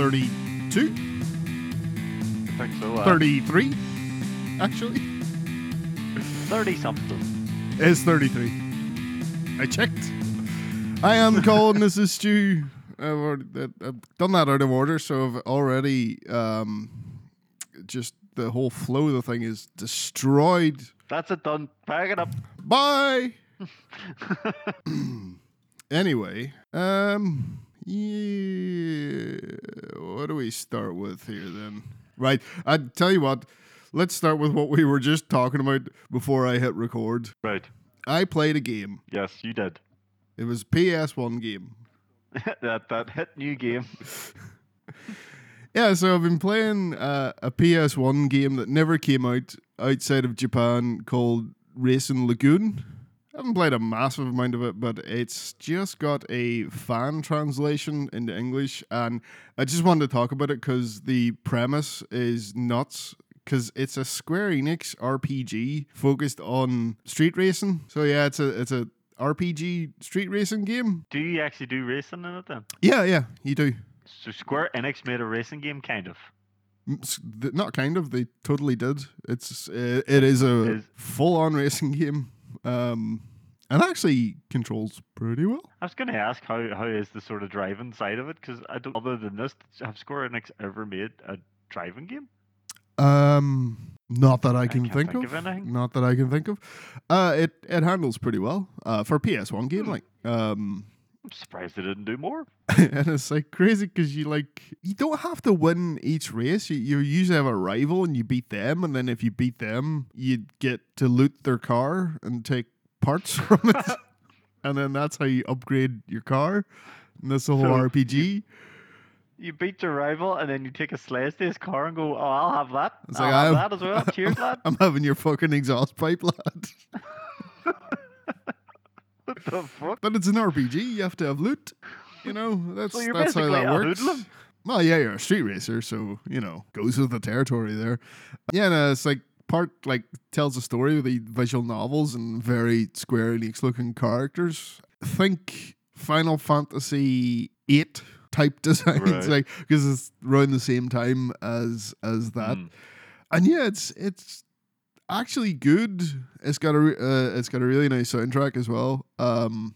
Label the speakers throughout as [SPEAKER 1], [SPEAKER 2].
[SPEAKER 1] episode 32,
[SPEAKER 2] I think so. Uh,
[SPEAKER 1] 33, actually.
[SPEAKER 2] 30 something.
[SPEAKER 1] It's 33. I checked. I am Colin, this is Stu. I've, already, I've done that out of order, so I've already um, just the whole flow of the thing is destroyed.
[SPEAKER 2] That's it done. Pack it up.
[SPEAKER 1] Bye. anyway, um, yeah, what do we start with here then? Right, I tell you what. Let's start with what we were just talking about before I hit record.
[SPEAKER 2] Right.
[SPEAKER 1] I played a game.
[SPEAKER 2] Yes, you did.
[SPEAKER 1] It was a PS1 game.
[SPEAKER 2] that that hit new game.
[SPEAKER 1] Yeah, so I've been playing uh, a PS1 game that never came out outside of Japan called Racing Lagoon. I haven't played a massive amount of it, but it's just got a fan translation into English, and I just wanted to talk about it because the premise is nuts. Because it's a Square Enix RPG focused on street racing. So yeah, it's a it's a RPG street racing game.
[SPEAKER 2] Do you actually do racing in it then?
[SPEAKER 1] Yeah, yeah, you do.
[SPEAKER 2] So Square Enix made a racing game, kind of.
[SPEAKER 1] Mm, Not kind of. They totally did. It's uh, it is a full on racing game, um, and actually controls pretty well.
[SPEAKER 2] I was going to ask how how is the sort of driving side of it because I don't. Other than this, have Square Enix ever made a driving game?
[SPEAKER 1] Um, not that I can
[SPEAKER 2] can't
[SPEAKER 1] think,
[SPEAKER 2] think
[SPEAKER 1] of.
[SPEAKER 2] of.
[SPEAKER 1] Not that I can think of. Uh, it it handles pretty well. Uh, for a PS1 game,
[SPEAKER 2] Hmm.
[SPEAKER 1] like um,
[SPEAKER 2] I'm surprised they didn't do more.
[SPEAKER 1] and it's like crazy because you like you don't have to win each race. You, you usually have a rival and you beat them, and then if you beat them, you get to loot their car and take parts from it, and then that's how you upgrade your car. And that's the whole
[SPEAKER 2] So,
[SPEAKER 1] RPG.
[SPEAKER 2] You beat your rival and then you take a slice to his car and go, "Oh, I'll have that.
[SPEAKER 1] It's
[SPEAKER 2] I'll
[SPEAKER 1] like,
[SPEAKER 2] have
[SPEAKER 1] I'm-
[SPEAKER 2] that as well. Cheers, lad."
[SPEAKER 1] I'm having your fucking exhaust pipe, lad.
[SPEAKER 2] What the fuck?
[SPEAKER 1] But it's an RPG. You have to have loot. You know that's
[SPEAKER 2] So
[SPEAKER 1] that's how that works.
[SPEAKER 2] hoodlum.
[SPEAKER 1] Well, yeah, you're a street racer, so you know goes with the territory there. Yeah, no, it's like part like tells a story with the visual novels and very Square Enix looking characters. Think Final Fantasy eight type designs,
[SPEAKER 2] Right.
[SPEAKER 1] like because it's around the same time as as that.
[SPEAKER 2] Mm.
[SPEAKER 1] And yeah, it's it's actually good. It's got a re- uh, it's got a really nice soundtrack as well. Um,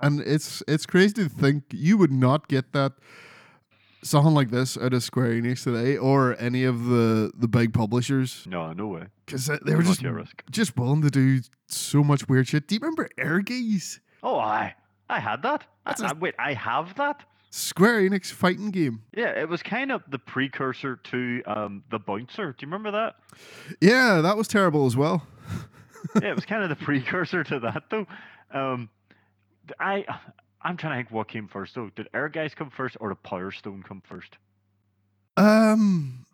[SPEAKER 1] and it's it's crazy to think you would not get that something like this out of Square Enix today or any of the the big publishers
[SPEAKER 2] No, no way.
[SPEAKER 1] because they were just just willing to do so much weird shit. Do you remember Ehrgeiz?
[SPEAKER 2] Oh, I I had that. I, wait, I have that.
[SPEAKER 1] Square Enix fighting game.
[SPEAKER 2] Yeah, it was kind of the precursor to um, the bouncer. Do you remember that?
[SPEAKER 1] Yeah, that was terrible as well.
[SPEAKER 2] yeah, it was kind of the precursor to that, though. Um, I I'm trying to think what came first, though. Did Ehrgeiz come first or did Power Stone come first?
[SPEAKER 1] Um,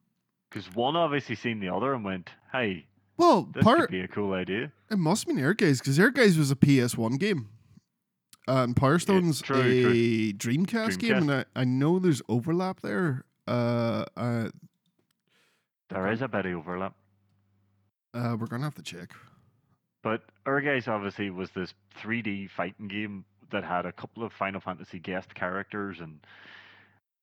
[SPEAKER 2] Because one obviously seen the other and went, "Hey,
[SPEAKER 1] well,
[SPEAKER 2] this
[SPEAKER 1] part
[SPEAKER 2] could be a cool idea."
[SPEAKER 1] It must have Ehrgeiz because Ehrgeiz was a PS1 game. And Power Stone's
[SPEAKER 2] true,
[SPEAKER 1] a
[SPEAKER 2] true.
[SPEAKER 1] Dreamcast, game, and I, I know there's overlap there. Uh, uh,
[SPEAKER 2] There is a bit of overlap.
[SPEAKER 1] uh, we're gonna have to check.
[SPEAKER 2] But Ehrgeiz obviously was this 3D fighting game that had a couple of Final Fantasy guest characters, and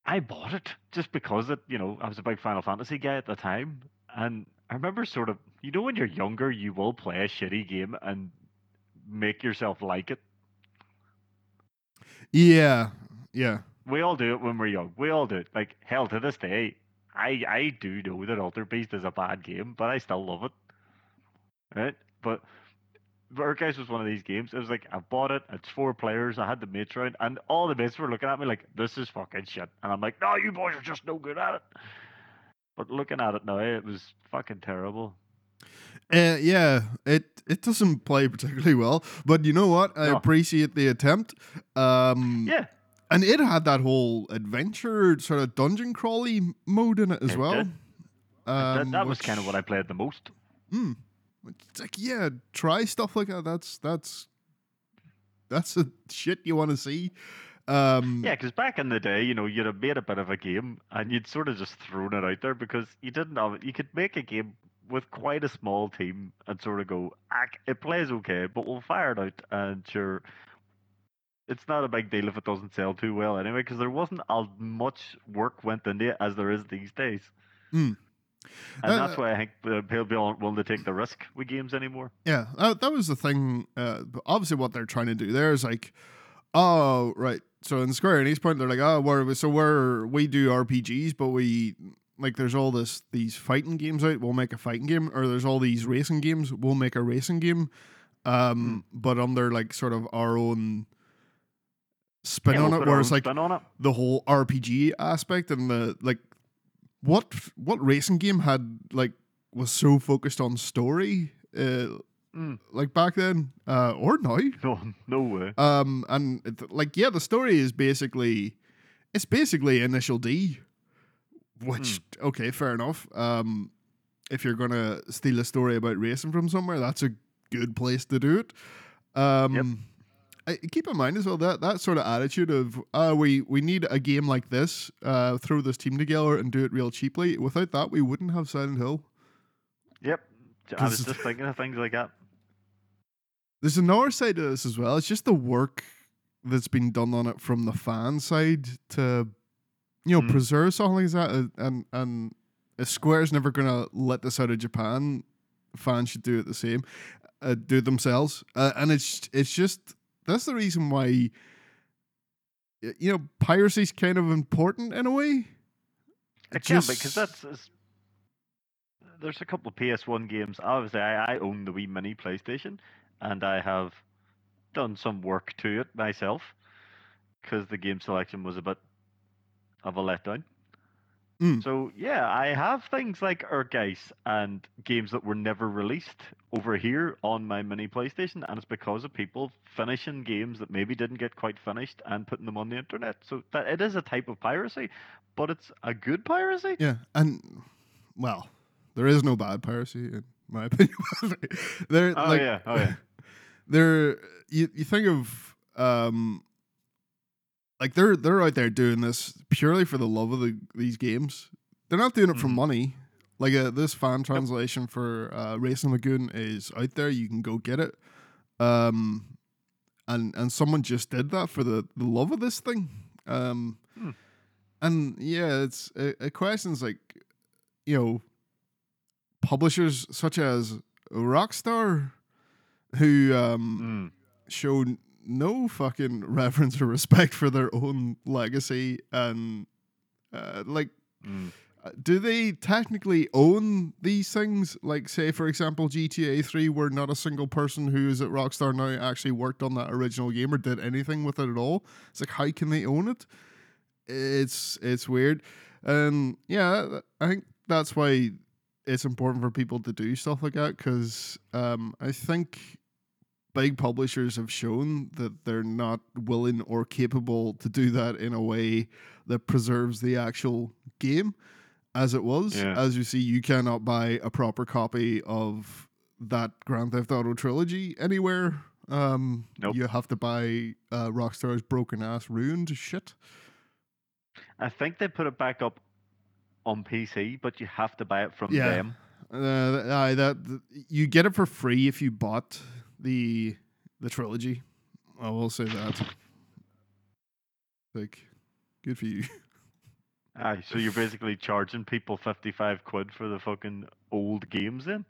[SPEAKER 2] I bought it just because it, you know, I was a big Final Fantasy guy at the time, and I remember sort of, you know, when you're younger, you will play a shitty game and make yourself like it.
[SPEAKER 1] Yeah, yeah,
[SPEAKER 2] We all do it when we're young. We all do it. Like hell, to this day, I I do know that Altered Beast is a bad game, but I still love it. Right? But Ehrgeiz was one of these games. It was like I bought it. It's four players. I had the mates around, and all the mates were looking at me like, "This is fucking shit." And I'm like, "No, you boys are just no good at it." But looking at it now, it was fucking terrible.
[SPEAKER 1] Uh, yeah. It it doesn't play particularly well, but you know what? I
[SPEAKER 2] No.
[SPEAKER 1] appreciate the attempt. Um,
[SPEAKER 2] Yeah,
[SPEAKER 1] and it had that whole adventure sort of dungeon crawly mode in it as
[SPEAKER 2] It
[SPEAKER 1] well.
[SPEAKER 2] did. that,
[SPEAKER 1] Um,
[SPEAKER 2] that was kind of what I played the most.
[SPEAKER 1] Mm. It's like, yeah, try stuff like that. That's that's that's the shit you want to see. Um,
[SPEAKER 2] Yeah, because back in the day, you know, you'd have made a bit of a game and you'd sort of just thrown it out there because you didn't have You could make a game with quite a small team and sort of go, "Ah, it plays okay, but we'll fire it out and sure. it's not a big deal if it doesn't sell too well anyway, because there wasn't as much work went into it as there is these days.
[SPEAKER 1] Hmm.
[SPEAKER 2] And
[SPEAKER 1] Uh,
[SPEAKER 2] that's why I think uh, people aren't willing to take the risk with games anymore.
[SPEAKER 1] Yeah, that, that was the thing. Uh, obviously, what they're trying to do there is like, oh, right. So in Square Enix point, they're like, oh, we're so we're we do RPGs, but we like there's all this these fighting games out. We'll make a fighting game, or there's all these racing games. We'll make a racing game, um, but under like sort of our own spin
[SPEAKER 2] Yeah,
[SPEAKER 1] on
[SPEAKER 2] we'll
[SPEAKER 1] it, where it's like
[SPEAKER 2] it.
[SPEAKER 1] the whole RPG aspect and the like what what racing game had like was so focused on story uh
[SPEAKER 2] Mm.
[SPEAKER 1] like back then uh or now
[SPEAKER 2] No, no way.
[SPEAKER 1] um and it, like yeah the story is basically it's basically initial D which okay fair enough um if you're gonna steal a story about racing from somewhere that's a good place to do it um I, keep in mind as well that that sort of attitude of uh, we we need a game like this, uh, throw this team together and do it real cheaply. Without that, we wouldn't have Silent Hill.
[SPEAKER 2] Yep. I was just thinking of things like that.
[SPEAKER 1] There's another side to this as well. It's just the work that's been done on it from the fan side to, you know,
[SPEAKER 2] Mm.
[SPEAKER 1] preserve something like that. uh, And and if Square's never gonna let this out of Japan, fans should do it the same, uh, do it themselves. Uh, and it's it's just that's the reason why. You know, piracy's kind of important in a way.
[SPEAKER 2] It can
[SPEAKER 1] just-
[SPEAKER 2] because that's. there's a couple of PS1 games. Obviously, I, I own the wee mini PlayStation, and I have done some work to it myself because the game selection was a bit of a letdown.
[SPEAKER 1] Mm.
[SPEAKER 2] So yeah, I have things like Ehrgeiz and games that were never released over here on my mini PlayStation, and it's because of people finishing games that maybe didn't get quite finished and putting them on the internet. So that it is a type of piracy, but it's a good piracy.
[SPEAKER 1] Yeah, and well, there is no bad piracy in my opinion. there,
[SPEAKER 2] Oh
[SPEAKER 1] like,
[SPEAKER 2] yeah, oh yeah.
[SPEAKER 1] there you, you think of um like they're they're out there doing this purely for the love of the, these games. They're not doing it for
[SPEAKER 2] Mhm.
[SPEAKER 1] money. Like uh, this fan translation for uh, Racing Lagoon is out there. You can go get it. Um, and and someone just did that for the, the love of this thing. Um,
[SPEAKER 2] Hmm.
[SPEAKER 1] and yeah, it's a, a questions like you know publishers such as Rockstar who um,
[SPEAKER 2] Mm.
[SPEAKER 1] show n- no fucking reverence or respect for their own legacy and uh, like
[SPEAKER 2] Mm.
[SPEAKER 1] uh, do they technically own these things? Like say for example GTA 3 where not a single person who is at Rockstar now actually worked on that original game or did anything with it at all. It's like how can they own it? It's it's weird. And yeah I think that's why it's important for people to do stuff like that because um, I think big publishers have shown that they're not willing or capable to do that in a way that preserves the actual game as it was.
[SPEAKER 2] Yeah.
[SPEAKER 1] As you see, you cannot buy a proper copy of that Grand Theft Auto trilogy anywhere. Um,
[SPEAKER 2] Nope.
[SPEAKER 1] You have to buy uh, Rockstar's broken ass ruined shit.
[SPEAKER 2] I think they put it back up on PC, but you have to buy it from
[SPEAKER 1] Yeah.
[SPEAKER 2] them.
[SPEAKER 1] Uh, th- that you get it for free if you bought the the trilogy. I will say that. Like, good for you.
[SPEAKER 2] Aye, so you're basically charging people fifty-five quid for the fucking old games, then?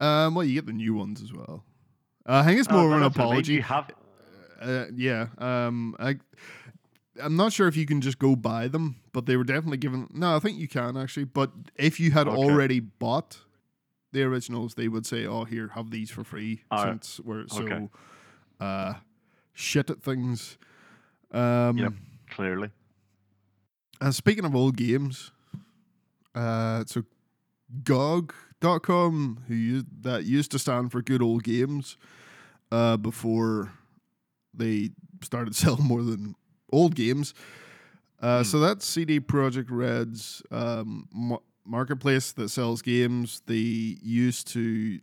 [SPEAKER 1] Um, well, you get the new ones as well. Uh, I think it's
[SPEAKER 2] Oh,
[SPEAKER 1] more of an
[SPEAKER 2] that's I mean,
[SPEAKER 1] apology.
[SPEAKER 2] You have
[SPEAKER 1] Uh, yeah. Um, I, I'm not sure if you can just go buy them, but they were definitely given. No, I think you can actually. But if you had
[SPEAKER 2] Okay.
[SPEAKER 1] already bought the originals, they would say, "Oh, here, have these for free."
[SPEAKER 2] Alright.
[SPEAKER 1] Since we're so
[SPEAKER 2] Okay.
[SPEAKER 1] uh, shit at things. Um,
[SPEAKER 2] Yep. clearly.
[SPEAKER 1] And speaking of old games, uh, so GOG.com, who used, that used to stand for Good Old Games, uh, before they started selling more than old games. Uh,
[SPEAKER 2] Hmm.
[SPEAKER 1] So that's CD Projekt Red's um, marketplace that sells games. They used to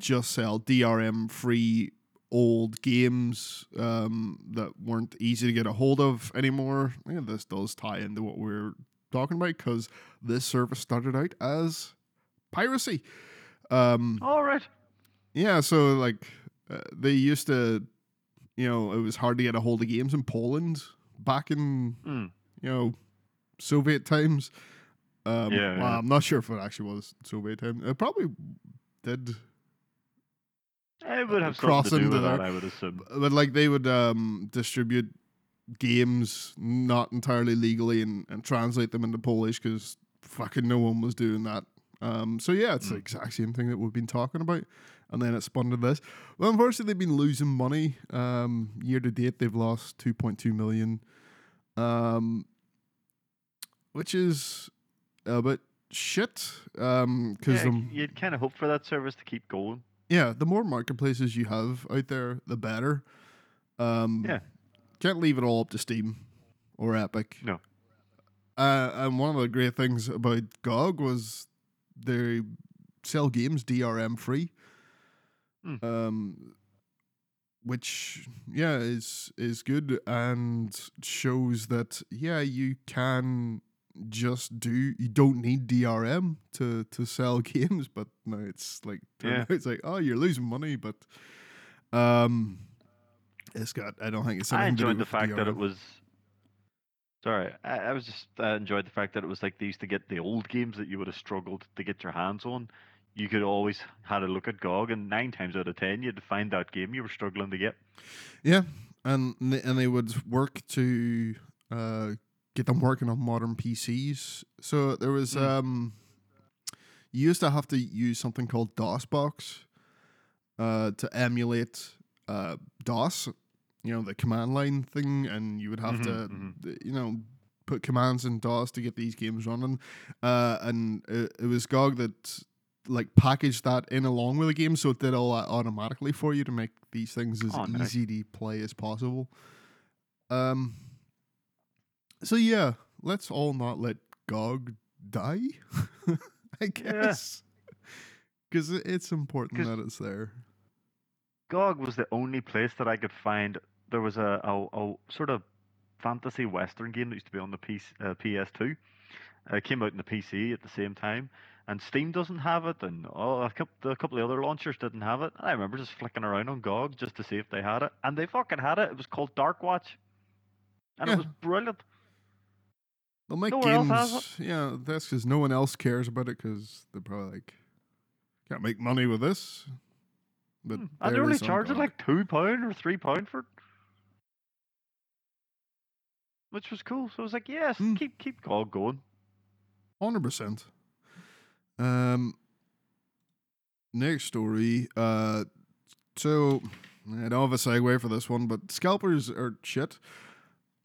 [SPEAKER 1] just sell DRM free old games um, that weren't easy to get a hold of anymore. Yeah, this does tie into what we're talking about because this service started out as piracy. Um,
[SPEAKER 2] All right.
[SPEAKER 1] yeah, so like uh, they used to you know it was hard to get a hold of games in Poland back in
[SPEAKER 2] Mm.
[SPEAKER 1] you know Soviet times. Um,
[SPEAKER 2] Yeah,
[SPEAKER 1] well,
[SPEAKER 2] yeah.
[SPEAKER 1] I'm not sure if it actually was Soviet time. It probably did,
[SPEAKER 2] It would have
[SPEAKER 1] Cross
[SPEAKER 2] something to do
[SPEAKER 1] into
[SPEAKER 2] with that. I would assume.
[SPEAKER 1] but like they would um, distribute games not entirely legally and, and translate them into Polish because fucking no one was doing that. Um, so yeah, it's the
[SPEAKER 2] Mm.
[SPEAKER 1] exact same thing that we've been talking about, and then it spun to this. Well, unfortunately, they've been losing money. Um, year to date, they've lost two point two million, um, which is a bit shit. Um, because
[SPEAKER 2] Yeah, you'd kind of hope for that service to keep going.
[SPEAKER 1] yeah, the more marketplaces you have out there, the better. Um,
[SPEAKER 2] Yeah.
[SPEAKER 1] Can't leave it all up to Steam or Epic.
[SPEAKER 2] No.
[SPEAKER 1] Uh, and one of the great things about GOG was they sell games DRM free.
[SPEAKER 2] Hmm.
[SPEAKER 1] Um, which yeah is is good and shows that yeah you can just do you don't need DRM to to sell games but no it's like
[SPEAKER 2] Yeah.
[SPEAKER 1] it's like oh you're losing money but um it's got I don't think it's
[SPEAKER 2] I
[SPEAKER 1] anything to do
[SPEAKER 2] enjoyed the fact that it was. Sorry, I, I was just I enjoyed the fact that it was like they used to get the old games that you would have struggled to get your hands on. You could always had a look at GOG, and nine times out of ten, you'd find that game you were struggling to get.
[SPEAKER 1] Yeah, and and they would work to uh, get them working on modern PCs. So there was
[SPEAKER 2] Mm.
[SPEAKER 1] um, you used to have to use something called DOSBox uh, to emulate uh, DOS, you know, the command line thing, and you would have
[SPEAKER 2] Mhm,
[SPEAKER 1] to,
[SPEAKER 2] mhm.
[SPEAKER 1] you know, put commands in DOS to get these games running. Uh, and it, it was GOG that like packaged that in along with the game, so it did all that automatically for you to make these things as
[SPEAKER 2] Oh,
[SPEAKER 1] easy to play as possible. Um. So yeah, let's all not let GOG die. I guess because it's important that it's there.
[SPEAKER 2] GOG was the only place that I could find. There was a, a, a sort of fantasy western game that used to be on the PC, uh, PS2. Uh, it came out in the PC at the same time, and Steam doesn't have it, and oh, a couple, a couple of other launchers didn't have it. And I remember just flicking around on GOG just to see if they had it, and they fucking had it. It was called Darkwatch, and
[SPEAKER 1] Yeah.
[SPEAKER 2] it was brilliant.
[SPEAKER 1] They'll make
[SPEAKER 2] else
[SPEAKER 1] games. Yeah, that's because no one else cares about it because they're probably like can't make money with this. But
[SPEAKER 2] And they're only charging like two pound or three pound for it, which was cool. So I was like, yes,
[SPEAKER 1] Hmm.
[SPEAKER 2] keep keep GOG going.
[SPEAKER 1] Hundred percent. Um. Next story. Uh. So I don't have a segue for this one, but scalpers are shit.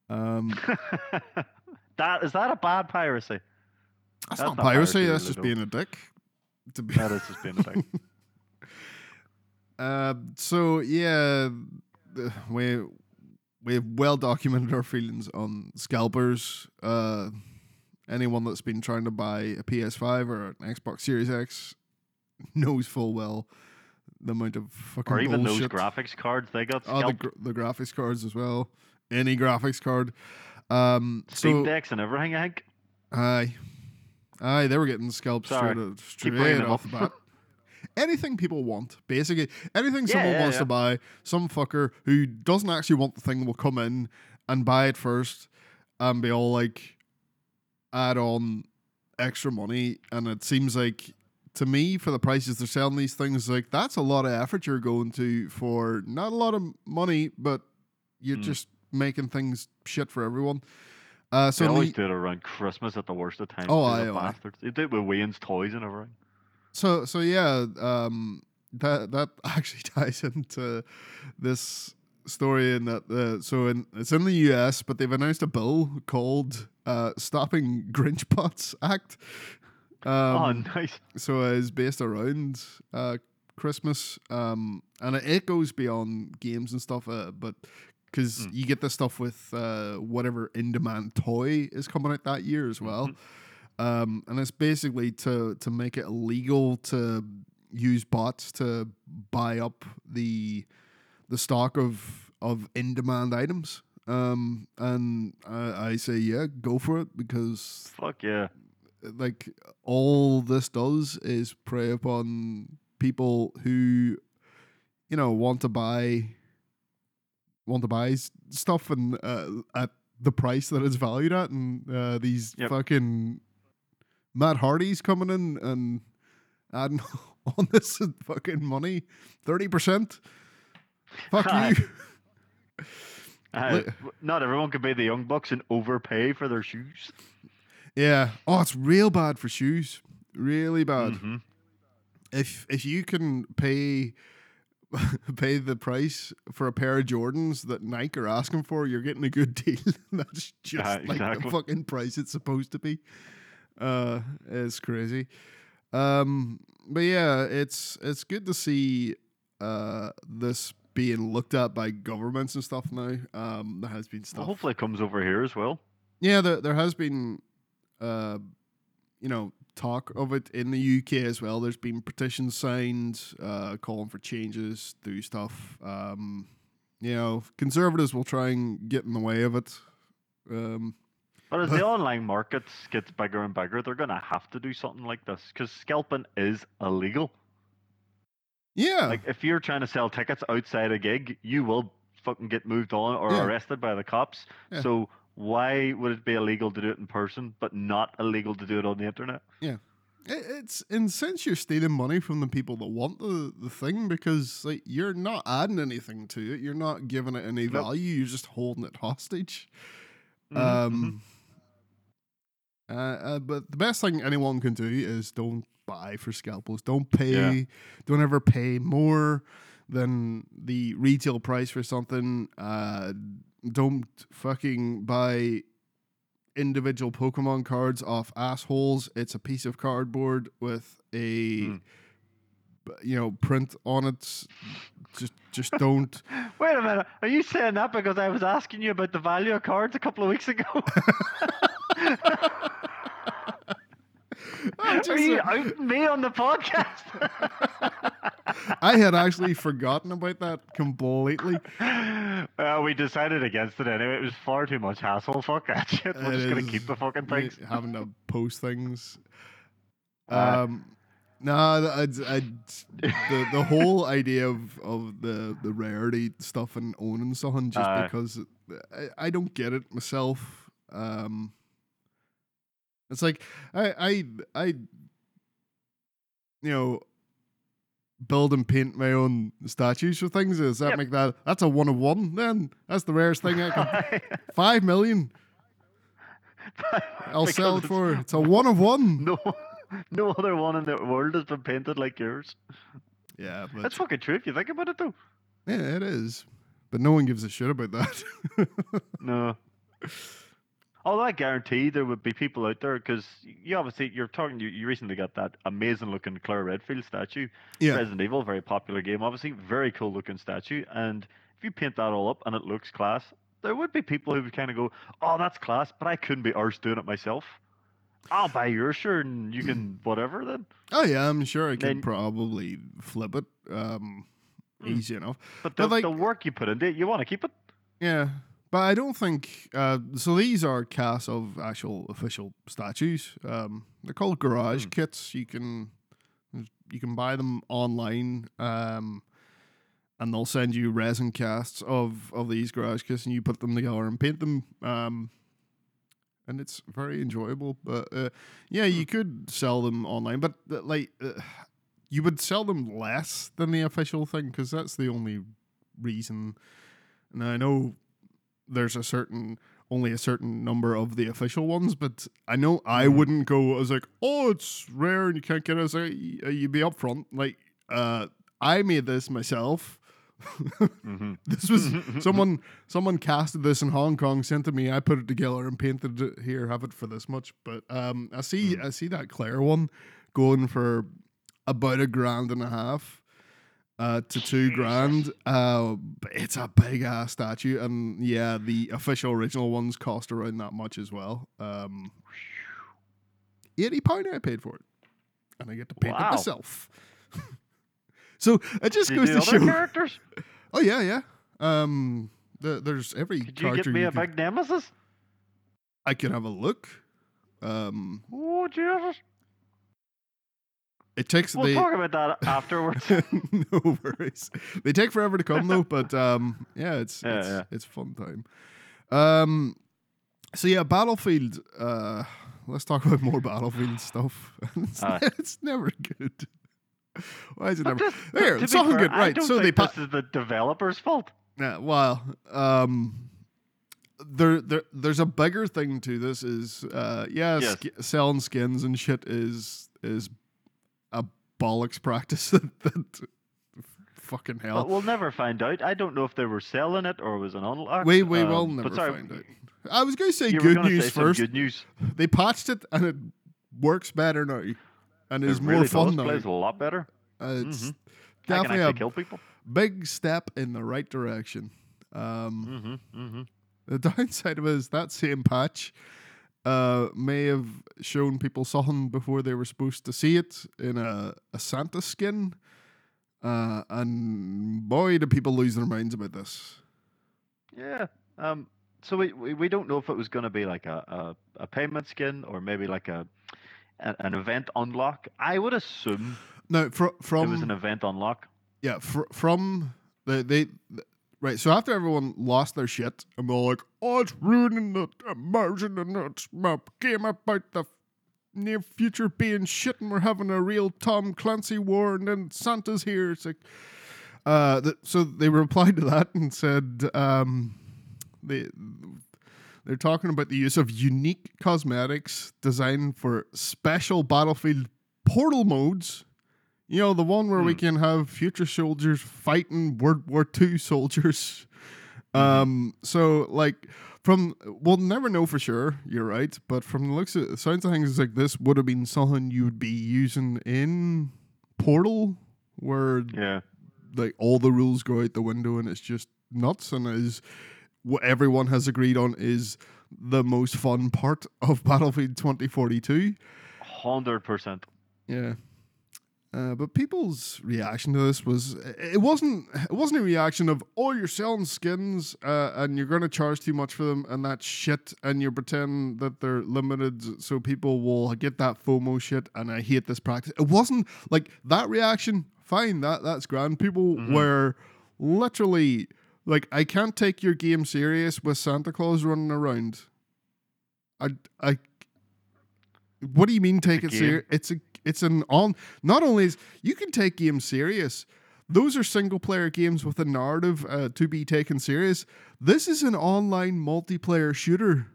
[SPEAKER 1] Um.
[SPEAKER 2] that is that a bad piracy?
[SPEAKER 1] That's,
[SPEAKER 2] That's
[SPEAKER 1] not
[SPEAKER 2] not
[SPEAKER 1] piracy.
[SPEAKER 2] piracy,
[SPEAKER 1] That's just being a dick. To be
[SPEAKER 2] That is just being a dick.
[SPEAKER 1] Uh, so yeah, we we've well documented our feelings on scalpers. Uh, anyone that's been trying to buy a PS5 or an Xbox Series X knows full well the amount of fucking
[SPEAKER 2] or even
[SPEAKER 1] bullshit.
[SPEAKER 2] those graphics cards they got
[SPEAKER 1] oh, the,
[SPEAKER 2] scalped.
[SPEAKER 1] gr- the graphics cards as well. Any graphics card. Um,
[SPEAKER 2] Steam
[SPEAKER 1] so
[SPEAKER 2] decks and everything. I think.
[SPEAKER 1] aye, aye, they were getting scalped
[SPEAKER 2] Sorry.
[SPEAKER 1] straight, straight off the bat. anything people want, basically. Anything
[SPEAKER 2] Yeah,
[SPEAKER 1] someone
[SPEAKER 2] yeah,
[SPEAKER 1] wants
[SPEAKER 2] yeah.
[SPEAKER 1] to buy, some fucker who doesn't actually want the thing will come in and buy it first and be all like, add on extra money. And it seems like, to me, for the prices they're selling these things, like, that's a lot of effort you're going to for not a lot of money, but you're
[SPEAKER 2] Mm.
[SPEAKER 1] just making things shit for everyone. Uh, so
[SPEAKER 2] they always
[SPEAKER 1] me-
[SPEAKER 2] do it around Christmas at the worst of times.
[SPEAKER 1] Oh, aye,
[SPEAKER 2] the bastards. They do it with Wayne's toys and everything.
[SPEAKER 1] So so yeah, um, that that actually ties into this story in that uh, so in, it's in the U.S. but they've announced a bill called uh, "Stopping Grinch Bots Act." Um,
[SPEAKER 2] oh, nice.
[SPEAKER 1] so it's based around uh, Christmas, um, and it, it goes beyond games and stuff. Uh, but because
[SPEAKER 2] Mm.
[SPEAKER 1] you get this stuff with uh, whatever in-demand toy is coming out that year as well,
[SPEAKER 2] Mhm.
[SPEAKER 1] um, and it's basically to to make it illegal to use bots to buy up the the stock of of in-demand items. Um, and I, I say yeah, go for it because
[SPEAKER 2] Fuck yeah.
[SPEAKER 1] like all this does is prey upon people who you know want to buy want to buy stuff and uh, at the price that it's valued at, and uh, these
[SPEAKER 2] Yep.
[SPEAKER 1] fucking Matt Hardy's coming in and adding on this fucking money, thirty percent. Fuck
[SPEAKER 2] Aye.
[SPEAKER 1] you.
[SPEAKER 2] Uh, not everyone can be the young bucks and overpay for their shoes.
[SPEAKER 1] Yeah. Oh, it's real bad for shoes. Really bad.
[SPEAKER 2] Mhm.
[SPEAKER 1] If if you can pay pay the price for a pair of Jordans that Nike are asking for, you're getting a good deal. That's just
[SPEAKER 2] Yeah,
[SPEAKER 1] like the fucking price it's supposed to be. Uh, it's crazy. Um, but yeah, it's it's good to see uh this being looked at by governments and stuff now. Um, there has been
[SPEAKER 2] Well,
[SPEAKER 1] stuff.
[SPEAKER 2] hopefully it comes over here as well.
[SPEAKER 1] Yeah, there there has been, uh, you know, talk of it in the UK as well. There's been petitions signed, uh, calling for changes, do stuff. Um, you know, conservatives will try and get in the way of it. Um,
[SPEAKER 2] But as the online market gets bigger and bigger, they're going to have to do something like this because scalping is illegal.
[SPEAKER 1] yeah,
[SPEAKER 2] Like, if you're trying to sell tickets outside a gig, you will fucking get moved on or
[SPEAKER 1] Yeah.
[SPEAKER 2] arrested by the cops.
[SPEAKER 1] Yeah.
[SPEAKER 2] So, why would it be illegal to do it in person, but not illegal to do it on the internet?
[SPEAKER 1] it, it's in sense you're stealing money from the people that want the, the thing because like you're not adding anything to it. You're not giving it any
[SPEAKER 2] Nope.
[SPEAKER 1] value. You're just holding it hostage.
[SPEAKER 2] Mhm, mhm.
[SPEAKER 1] Um, uh, uh, but the best thing anyone can do is don't buy for scalpels. Don't pay. Don't ever pay more than the retail price for something. Uh, don't fucking buy individual Pokemon cards off assholes. It's a piece of cardboard with a
[SPEAKER 2] Mm.
[SPEAKER 1] you know print on it. Just just don't.
[SPEAKER 2] Wait a minute. Are you saying that because I was asking you about the value of cards a couple of weeks ago?
[SPEAKER 1] I'm
[SPEAKER 2] Are you
[SPEAKER 1] uh,
[SPEAKER 2] outing me on the podcast?
[SPEAKER 1] I had actually forgotten about that completely.
[SPEAKER 2] well, we decided against it anyway. It was far too much hassle. Fuck that shit. We're
[SPEAKER 1] It
[SPEAKER 2] just gonna keep the fucking things.
[SPEAKER 1] having to post things.
[SPEAKER 2] Uh,
[SPEAKER 1] Um, no, I, I, the the whole idea of, of the, the rarity stuff and owning something just
[SPEAKER 2] Aye.
[SPEAKER 1] because I, I don't get it myself. Um, it's like I I I you know build and paint my own statues for things. Does that
[SPEAKER 2] Yep.
[SPEAKER 1] make that that's a one of one? Then that's the rarest thing I can. Five million. I'll sell it for. It's a one of one.
[SPEAKER 2] No, no other one in the world has been painted like yours.
[SPEAKER 1] Yeah, but
[SPEAKER 2] That's fucking true if you think about it, though.
[SPEAKER 1] yeah, it is. But no one gives a shit about that.
[SPEAKER 2] No. Although I guarantee there would be people out there because you obviously you're talking you, you recently got that amazing looking Claire Redfield statue.
[SPEAKER 1] yeah,
[SPEAKER 2] Resident Evil, very popular game, obviously, very cool looking statue. And if you paint that all up and it looks class, there would be people who would kind of go, "Oh, that's class," but I couldn't be arse doing it myself. I'll buy your shirt and you can whatever then.
[SPEAKER 1] oh yeah, I'm sure I could
[SPEAKER 2] Then-
[SPEAKER 1] probably flip it. Um,
[SPEAKER 2] Hmm.
[SPEAKER 1] easy enough.
[SPEAKER 2] But
[SPEAKER 1] But
[SPEAKER 2] the,
[SPEAKER 1] like-
[SPEAKER 2] the work you put into it, you want to keep it.
[SPEAKER 1] Yeah, but I don't think. Uh, so these are casts of actual official statues. Um, they're called garage
[SPEAKER 2] Hmm.
[SPEAKER 1] kits. You can you can buy them online. Um, and they'll send you resin casts of of these garage kits, and you put them together and paint them. Um, and it's very enjoyable. But uh, yeah, you could sell them online, but uh, like uh, you would sell them less than the official thing because that's the only reason. And I know there's a certain only a certain number of the official ones, but I know I
[SPEAKER 2] Mhm.
[SPEAKER 1] wouldn't go. I was like, oh, it's rare and you can't get it. I was like, "Y- uh, you'd be upfront. Like, uh, I made this myself.
[SPEAKER 2] Mm-hmm.
[SPEAKER 1] This was someone someone casted this in Hong Kong, sent to me. I put it together and painted it here. Have it for this much. But um, I see
[SPEAKER 2] Mm.
[SPEAKER 1] I see that Claire one going for about a grand and a half. Uh, to two grand. Uh, it's a big ass statue, and yeah, the official original ones cost around that much as well. Um, eighty pound I paid for it, and I get to paint it myself. so it just
[SPEAKER 2] you
[SPEAKER 1] goes to
[SPEAKER 2] other
[SPEAKER 1] show.
[SPEAKER 2] characters?
[SPEAKER 1] Oh yeah, yeah. Um, the, there's every
[SPEAKER 2] Could you
[SPEAKER 1] character
[SPEAKER 2] get me
[SPEAKER 1] you
[SPEAKER 2] a
[SPEAKER 1] could-
[SPEAKER 2] big nemesis?
[SPEAKER 1] I can have a look. Um,
[SPEAKER 2] Oh Jesus!
[SPEAKER 1] It takes
[SPEAKER 2] We'll
[SPEAKER 1] they
[SPEAKER 2] talk about that afterwards.
[SPEAKER 1] no worries. They take forever to come though, but um, yeah, it's
[SPEAKER 2] Yeah,
[SPEAKER 1] it's,
[SPEAKER 2] yeah.
[SPEAKER 1] it's fun time. Um, so yeah, Battlefield. Uh, let's talk about more Battlefield stuff. it's,
[SPEAKER 2] Aye.
[SPEAKER 1] it's never good. Why is it never? There, it's all
[SPEAKER 2] fair,
[SPEAKER 1] good. Right, so they pa-
[SPEAKER 2] this is the developer's fault.
[SPEAKER 1] Yeah, well, um, there, there, there's a bigger thing to this. Is uh, yeah,
[SPEAKER 2] Yes.
[SPEAKER 1] sk- selling skins and shit is is a bollocks practice that, that fucking hell.
[SPEAKER 2] But we'll never find out. I don't know if they were selling it or it was an unlock.
[SPEAKER 1] we we
[SPEAKER 2] um,
[SPEAKER 1] will
[SPEAKER 2] but
[SPEAKER 1] never
[SPEAKER 2] sorry,
[SPEAKER 1] find out. I was going to say good news
[SPEAKER 2] say
[SPEAKER 1] first.
[SPEAKER 2] Good news.
[SPEAKER 1] They patched it and it works better now, and it is
[SPEAKER 2] it
[SPEAKER 1] more fun now.
[SPEAKER 2] Plays a lot better.
[SPEAKER 1] Uh, it's
[SPEAKER 2] Mhm. I can
[SPEAKER 1] definitely a
[SPEAKER 2] kill people.
[SPEAKER 1] big step in the right direction. Um,
[SPEAKER 2] Mm-hmm, mm-hmm.
[SPEAKER 1] The downside was that same patch uh, may have shown people something before they were supposed to see it in a, a Santa skin. Uh, and boy, do people lose their minds about this.
[SPEAKER 2] Yeah. Um. So we, we, we don't know if it was going to be like a, a, a payment skin or maybe like a, an event unlock. I would assume
[SPEAKER 1] Now, fr-
[SPEAKER 2] it was
[SPEAKER 1] from
[SPEAKER 2] an event unlock.
[SPEAKER 1] yeah, fr- from the they right. So after everyone lost their shit and they're like, "Oh, it's ruining the immersion and it's my game about the near future being shit and we're having a real Tom Clancy war and then Santa's here." It's like, uh, th- so they replied to that and said, um, they. They're talking about the use of unique cosmetics designed for special battlefield portal modes. You know, the one where we
[SPEAKER 2] Hmm.
[SPEAKER 1] can have future soldiers fighting World War II soldiers.
[SPEAKER 2] Mm-hmm.
[SPEAKER 1] Um, so like from we'll never know for sure, you're right, but from the looks of it sounds of things it's like this would have been something you would be using in Portal where
[SPEAKER 2] Yeah.
[SPEAKER 1] like all the rules go out the window and it's just nuts and is what everyone has agreed on is the most fun part of Battlefield 2042.
[SPEAKER 2] Hundred percent.
[SPEAKER 1] Yeah. Uh, but people's reaction to this was it wasn't it wasn't a reaction of oh you're selling skins uh, and you're going to charge too much for them and that's shit and you're pretending that they're limited so people will get that FOMO shit and I hate this practice. It wasn't like that reaction. Fine, that that's grand. People
[SPEAKER 2] Mhm.
[SPEAKER 1] were literally like I can't take your game serious with Santa Claus running around. I I what do you mean take it serious? It's a it's an on not only is you can take games serious. Those are single player games with a narrative uh, to be taken serious. This is an online multiplayer shooter.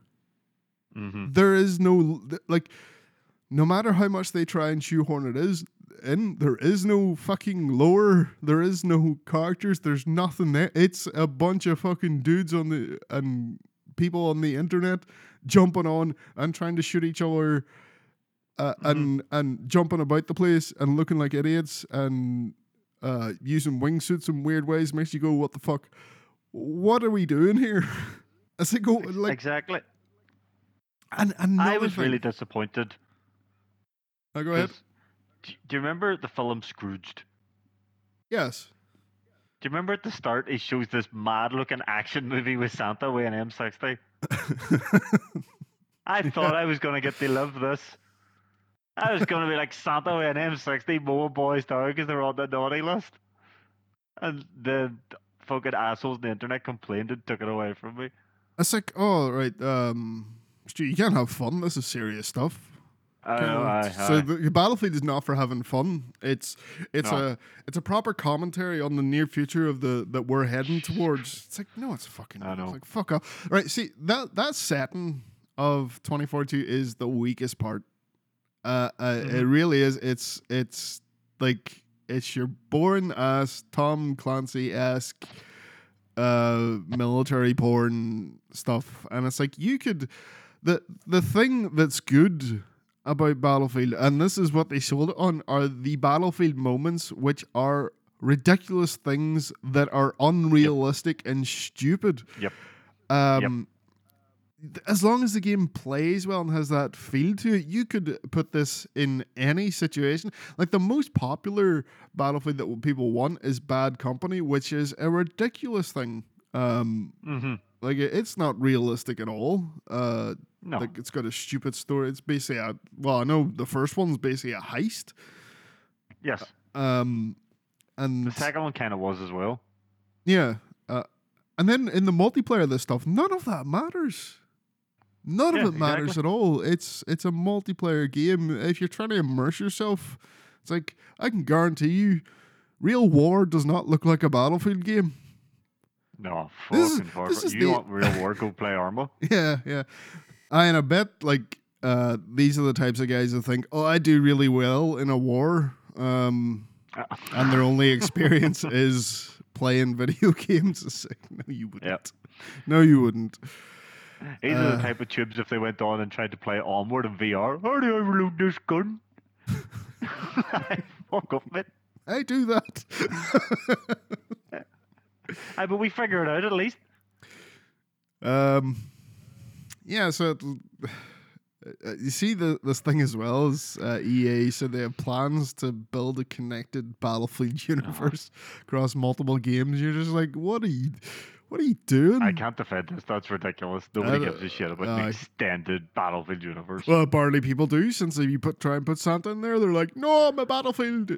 [SPEAKER 2] Mm-hmm.
[SPEAKER 1] There is no like no matter how much they try and shoehorn it is in, there is no fucking lore. There is no characters. There's nothing there. It's a bunch of fucking dudes on the and people on the internet jumping on and trying to shoot each other uh, and and jumping about the place and looking like idiots and uh, using wingsuits in weird ways makes you go, what the fuck? What are we doing here? As I go like
[SPEAKER 2] exactly.
[SPEAKER 1] and another
[SPEAKER 2] I was
[SPEAKER 1] thing-
[SPEAKER 2] really disappointed.
[SPEAKER 1] Oh, go ahead.
[SPEAKER 2] Do you remember the film Scrooged?
[SPEAKER 1] Yes.
[SPEAKER 2] Do you remember at the start he shows this mad looking action movie with Santa with an M60? I thought I was gonna get to live this. I was gonna be like Santa with an M60 mowing boys down because they're on the naughty list. And the fucking assholes on the internet complained and took it away from me.
[SPEAKER 1] it's like, oh right, um, Stu, you can't have fun. This is serious stuff.
[SPEAKER 2] I
[SPEAKER 1] Kinda-
[SPEAKER 2] know, aye,
[SPEAKER 1] so
[SPEAKER 2] aye.
[SPEAKER 1] the, battlefield is not for having fun. It's it's
[SPEAKER 2] No.
[SPEAKER 1] a it's a proper commentary on the near future of the that we're heading towards. It's like no, it's fucking.
[SPEAKER 2] I
[SPEAKER 1] It's
[SPEAKER 2] know.
[SPEAKER 1] like fuck off. Right. See that that setting of twenty forty two is the weakest part. Uh, uh it
[SPEAKER 2] Mhm.
[SPEAKER 1] really is. It's it's like it's your born ass Tom Clancy esque uh military porn stuff and it's like you could the the thing that's good about battlefield and this is what they sold it on are the battlefield moments which are ridiculous things that are unrealistic and stupid
[SPEAKER 2] Yep.
[SPEAKER 1] um th- as long as the game plays well and has that feel to it, you could put this in any situation. Like the most popular battlefield that people want is Bad Company, which is a ridiculous thing. Um,
[SPEAKER 2] Mm-hmm.
[SPEAKER 1] like it, it's not realistic at all. Uh,
[SPEAKER 2] No.
[SPEAKER 1] like it's got a stupid story. It's basically a well, I know the first one's basically a heist.
[SPEAKER 2] Yes,
[SPEAKER 1] Um, and
[SPEAKER 2] the second one kind of was as well.
[SPEAKER 1] yeah, uh, and then in the multiplayer of this stuff, none of that matters. None
[SPEAKER 2] Yeah,
[SPEAKER 1] of it matters
[SPEAKER 2] exactly.
[SPEAKER 1] at all. It's it's a multiplayer game. If you're trying to immerse yourself, it's like I can guarantee you, real war does not look like a battlefield game.
[SPEAKER 2] No,
[SPEAKER 1] This is-
[SPEAKER 2] far.
[SPEAKER 1] this is
[SPEAKER 2] You
[SPEAKER 1] the-
[SPEAKER 2] want real war? Go play Arma.
[SPEAKER 1] Yeah, yeah. I and I bet like uh, these are the types of guys that think, oh, I do really well in a war, um, and their only experience is playing video games. It's like, no, you wouldn't.
[SPEAKER 2] Yep.
[SPEAKER 1] No, you wouldn't.
[SPEAKER 2] These are
[SPEAKER 1] Uh,
[SPEAKER 2] the type of tubes if they went on and tried to play Onward in VR. How do I reload this gun? Fuck off, mate.
[SPEAKER 1] I do that.
[SPEAKER 2] Aye, but we figure it out at least.
[SPEAKER 1] um, yeah. So it, uh, you see the this thing as well as uh, EA said they have plans to build a connected Battlefield universe across multiple games. You're just like, what are you? What are you doing?
[SPEAKER 2] I can't defend this. That's ridiculous. Nobody
[SPEAKER 1] Uh,
[SPEAKER 2] gives a shit about an extended Battlefield universe.
[SPEAKER 1] Well, apparently people do. Since if you put try and put Santa in there, they're like, "No, I'm a Battlefield,"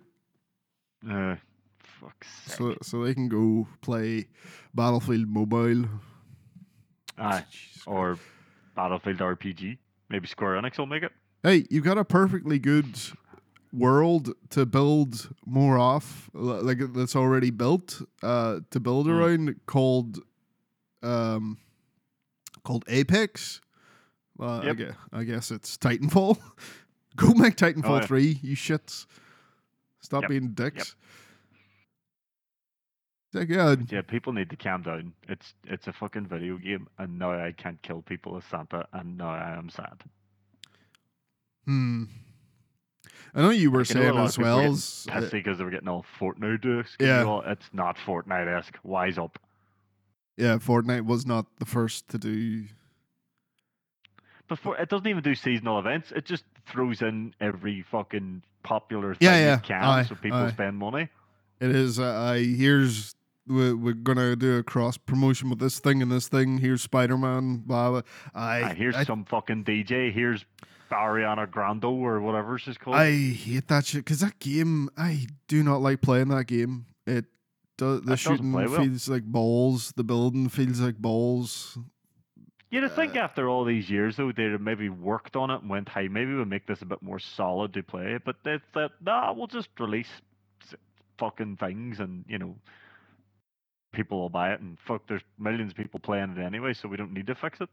[SPEAKER 2] Uh, fuck's sake.
[SPEAKER 1] so so they can go play Battlefield Mobile.
[SPEAKER 2] Aye.
[SPEAKER 1] Jesus Christ.
[SPEAKER 2] Or Battlefield RPG. Maybe Square Enix will make it.
[SPEAKER 1] hey, you've got a perfectly good world to build more off, like that's already built, uh, to build
[SPEAKER 2] Mm.
[SPEAKER 1] around called, um, called Apex. Uh, I,
[SPEAKER 2] Yep.
[SPEAKER 1] guess, I guess it's Titanfall. go make Titanfall
[SPEAKER 2] Oh, yeah.
[SPEAKER 1] three, you shits. Stop
[SPEAKER 2] Yep.
[SPEAKER 1] being dicks. It's Like, yeah,
[SPEAKER 2] Yeah, people need to calm down. It's it's a fucking video game, and now I can't kill people as Santa, and now I am sad.
[SPEAKER 1] hmm. I know you were
[SPEAKER 2] Like, I know a
[SPEAKER 1] saying as well. as,
[SPEAKER 2] Pissy because they were getting all Fortnite esque.
[SPEAKER 1] Yeah.
[SPEAKER 2] It's not Fortnite esque. Wise up.
[SPEAKER 1] yeah, Fortnite was not the first to do
[SPEAKER 2] Before it doesn't even do seasonal events. It just throws in every fucking popular thing
[SPEAKER 1] Yeah, yeah.
[SPEAKER 2] it can,
[SPEAKER 1] Aye,
[SPEAKER 2] so people
[SPEAKER 1] aye.
[SPEAKER 2] spend money.
[SPEAKER 1] It is. Uh, I here's we're, we're gonna do a cross promotion with this thing and this thing. Here's Spider Man. Blah blah. I
[SPEAKER 2] here's
[SPEAKER 1] I,
[SPEAKER 2] some fucking DJ. Here's Ariana Grande or whatever she's called.
[SPEAKER 1] I hate that shit because that game. I do not like playing that game. It does. The
[SPEAKER 2] It
[SPEAKER 1] shooting
[SPEAKER 2] well.
[SPEAKER 1] feels like balls. The building feels like balls.
[SPEAKER 2] You'd think
[SPEAKER 1] uh,
[SPEAKER 2] after all these years, though, they'd have maybe worked on it and went, hey, maybe we'll make this a bit more solid to play. But they said, nah, we'll just release fucking things and, you know, people will buy it. And fuck, there's millions of people playing it anyway, so we don't need to fix it.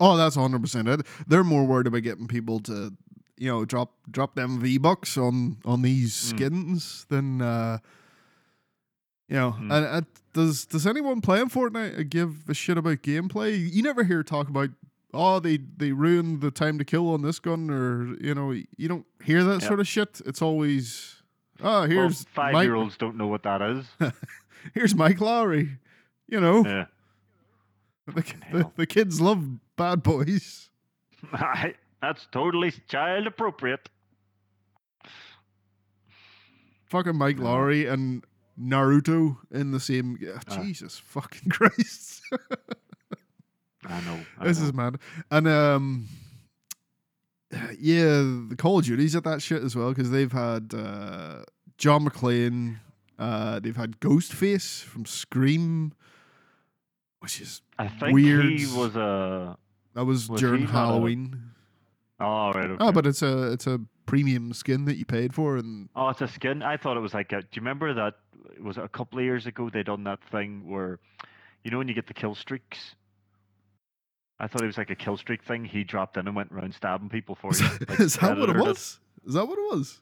[SPEAKER 1] Oh, that's hundred percent it. They're more worried about getting people to, you know, drop drop them V bucks on on these
[SPEAKER 2] Mm.
[SPEAKER 1] skins than, uh, you know.
[SPEAKER 2] Mm.
[SPEAKER 1] And, and does does anyone playing Fortnite uh, give a shit about gameplay? You never hear talk about. Oh, they they ruined the time to kill on this gun, or you know, you don't hear that
[SPEAKER 2] Yeah.
[SPEAKER 1] sort of shit. It's always, oh, here's
[SPEAKER 2] well, five
[SPEAKER 1] Mike,
[SPEAKER 2] year olds don't know what that is.
[SPEAKER 1] here's Mike Lowrey. You know,
[SPEAKER 2] yeah.
[SPEAKER 1] the, the, the kids love bad boys.
[SPEAKER 2] That's totally child appropriate.
[SPEAKER 1] fucking Mike. Lowrey and Naruto in the same. Yeah,
[SPEAKER 2] Ah.
[SPEAKER 1] Jesus fucking Christ!
[SPEAKER 2] I know. I
[SPEAKER 1] this
[SPEAKER 2] know.
[SPEAKER 1] is mad. And um, yeah, the Call of Duty's at that shit as well because they've had uh, John McClane. Uh, they've had Ghostface from Scream, which is
[SPEAKER 2] I think
[SPEAKER 1] weird.
[SPEAKER 2] he was a.
[SPEAKER 1] that was,
[SPEAKER 2] Was
[SPEAKER 1] during
[SPEAKER 2] not a-
[SPEAKER 1] Halloween.
[SPEAKER 2] Oh right. Ah, okay.
[SPEAKER 1] Oh, but it's a it's a premium skin that you paid for, and
[SPEAKER 2] Oh, it's a skin. I thought it was like a. Do you remember that? Was it a couple of years ago they done that thing where, you know, when you get the kill streaks. I thought it was like a kill streak thing. He dropped in and went around stabbing people for you. like
[SPEAKER 1] is that what it was? Is that what it was?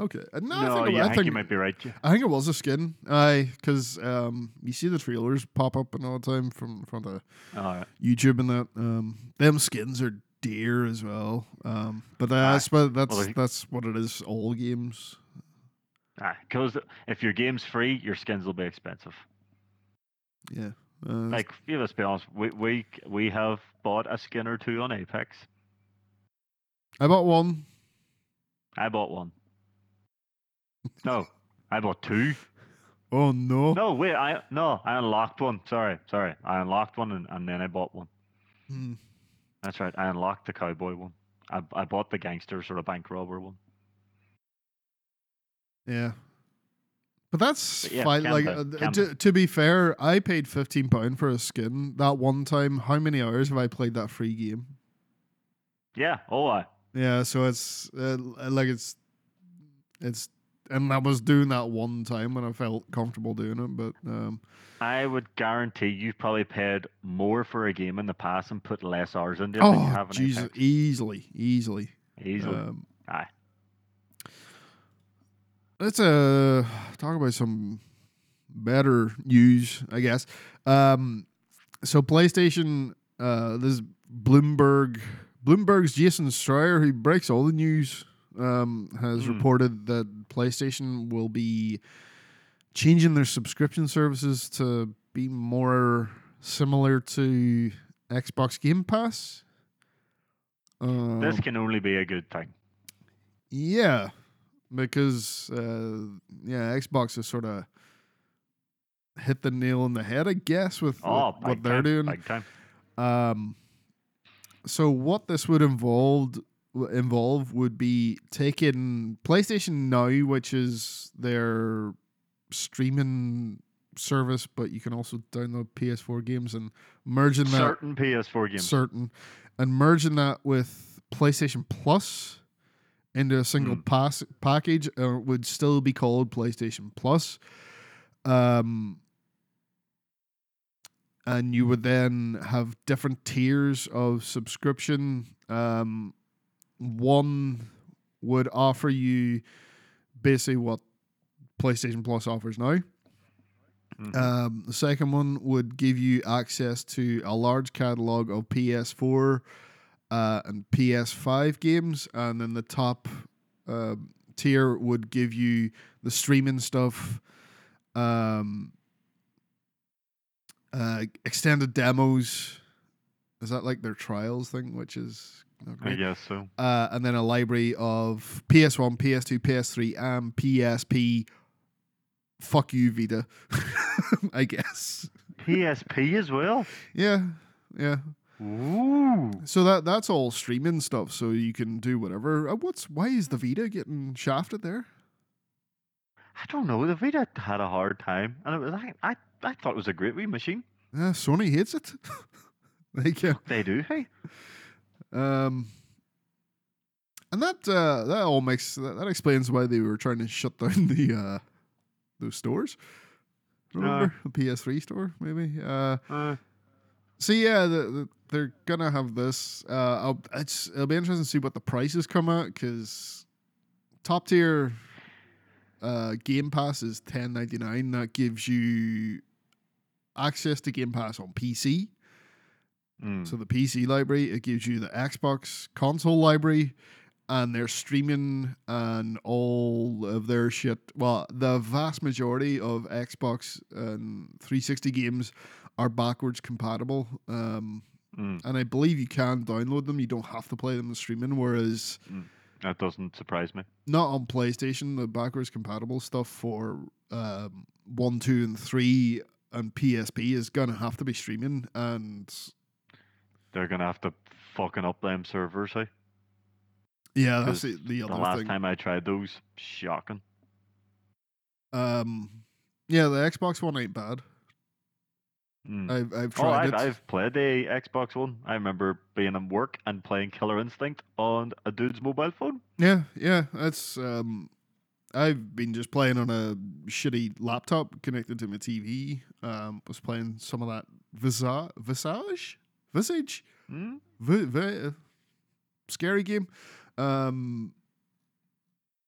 [SPEAKER 1] Okay, Uh, no, I think,
[SPEAKER 2] yeah,
[SPEAKER 1] I
[SPEAKER 2] I think you might be right. yeah.
[SPEAKER 1] I think it was a skin. Aye, because um, you see the trailers pop up and all the time from from the
[SPEAKER 2] right.
[SPEAKER 1] YouTube and that. Um, them skins are dear as well. Um, but that's but that's
[SPEAKER 2] Well,
[SPEAKER 1] that's what it is. All games.
[SPEAKER 2] Because if your game's free, your skins will be expensive.
[SPEAKER 1] Yeah. Uh,
[SPEAKER 2] Like, yeah, let's be honest, we we we have bought a skin or two on Apex.
[SPEAKER 1] I bought one.
[SPEAKER 2] I bought one. No, I bought two.
[SPEAKER 1] Oh no.
[SPEAKER 2] No, wait, I no, I unlocked one. Sorry, sorry, I unlocked one and, and then I bought one.
[SPEAKER 1] Hmm.
[SPEAKER 2] That's right, I unlocked the cowboy one. I I bought the gangster sort of bank robber one.
[SPEAKER 1] Yeah. But that's
[SPEAKER 2] But yeah,
[SPEAKER 1] fine.
[SPEAKER 2] can
[SPEAKER 1] Like
[SPEAKER 2] do,
[SPEAKER 1] uh,
[SPEAKER 2] can
[SPEAKER 1] to, to be fair, I paid fifteen pound for a skin that one time. How many hours have I played that free game?
[SPEAKER 2] Yeah. Oh, I.
[SPEAKER 1] Yeah, so it's uh, like it's it's and I was doing that one time when I felt comfortable doing it, but um
[SPEAKER 2] I would guarantee you've probably paid more for a game in the past and put less hours into it than you
[SPEAKER 1] oh Jesus, easily, easily.
[SPEAKER 2] Easily.
[SPEAKER 1] Um,
[SPEAKER 2] Aye.
[SPEAKER 1] let's uh talk about some better news, I guess. Um, so PlayStation, uh, this Bloomberg, Bloomberg's Jason Schreier, who breaks all the news, um, has
[SPEAKER 2] Mm.
[SPEAKER 1] reported that PlayStation will be changing their subscription services to be more similar to Xbox Game Pass. Um,
[SPEAKER 2] this can only be a good thing.
[SPEAKER 1] yeah, because uh, yeah, Xbox has sort of hit the nail on the head, I guess, with
[SPEAKER 2] Oh,
[SPEAKER 1] what, what they're
[SPEAKER 2] time,
[SPEAKER 1] doing. Um, so what this would involve involve would be taking PlayStation Now, which is their streaming service, but you can also download PS4 games and merging that
[SPEAKER 2] Certain PS4 games.
[SPEAKER 1] certain and merging that with PlayStation Plus into a single
[SPEAKER 2] Mm.
[SPEAKER 1] pass package uh, would still be called PlayStation Plus. Um, and you would then have different tiers of subscription. Um, one would offer you basically what PlayStation Plus offers now.
[SPEAKER 2] Mhm.
[SPEAKER 1] Um, the second one would give you access to a large catalog of PS4 uh, and PS5 games, and then the top um, tier would give you the streaming stuff, um, uh, extended demos. Is that like their trials thing, which is
[SPEAKER 2] I guess so.
[SPEAKER 1] uh, and then a library of PS1, PS2, PS3, and PSP. Fuck you, Vita. I guess.
[SPEAKER 2] PSP as well.
[SPEAKER 1] Yeah, yeah.
[SPEAKER 2] Ooh.
[SPEAKER 1] So that that's all streaming stuff. So you can do whatever. Uh, what's why is the Vita getting shafted there?
[SPEAKER 2] I don't know. The Vita had a hard time, and it was I I, I thought it was a great wee machine.
[SPEAKER 1] Uh, Sony hates it. like, uh,
[SPEAKER 2] They do. Hey.
[SPEAKER 1] Um, and that uh, that all makes that, that explains why they were trying to shut down the uh, those stores. Remember the PS3 store, maybe. Uh,
[SPEAKER 2] Uh,
[SPEAKER 1] So yeah, the, the, they're gonna have this. Uh, it's it'll be interesting to see what the prices come out because top tier uh, Game Pass is ten ninety nine. That gives you access to Game Pass on PC.
[SPEAKER 2] Mm.
[SPEAKER 1] So the PC library, it gives you the Xbox console library, and their streaming and all of their shit. Well, the vast majority of Xbox and 360 games are backwards compatible. Um,
[SPEAKER 2] Mm.
[SPEAKER 1] and I believe you can download them. You don't have to play them in streaming. Whereas
[SPEAKER 2] That doesn't surprise me.
[SPEAKER 1] not on PlayStation, the backwards compatible stuff for um, one, two, and three and PSP is gonna have to be streaming. And
[SPEAKER 2] They're gonna have to fucking up them servers. Hey.
[SPEAKER 1] yeah, that's the, the
[SPEAKER 2] The last
[SPEAKER 1] thing.
[SPEAKER 2] time I tried those, shocking.
[SPEAKER 1] Um, yeah, the Xbox One ain't bad.
[SPEAKER 2] Mm.
[SPEAKER 1] I've I've
[SPEAKER 2] Oh, I've,
[SPEAKER 1] it.
[SPEAKER 2] I've played the Xbox One. I remember being in work and playing Killer Instinct on a dude's mobile phone.
[SPEAKER 1] Yeah, yeah, that's um. I've been just playing on a shitty laptop connected to my TV. Um, was playing some of that Visa- Visage, Visage,
[SPEAKER 2] Mm?
[SPEAKER 1] v- v- scary game. Um.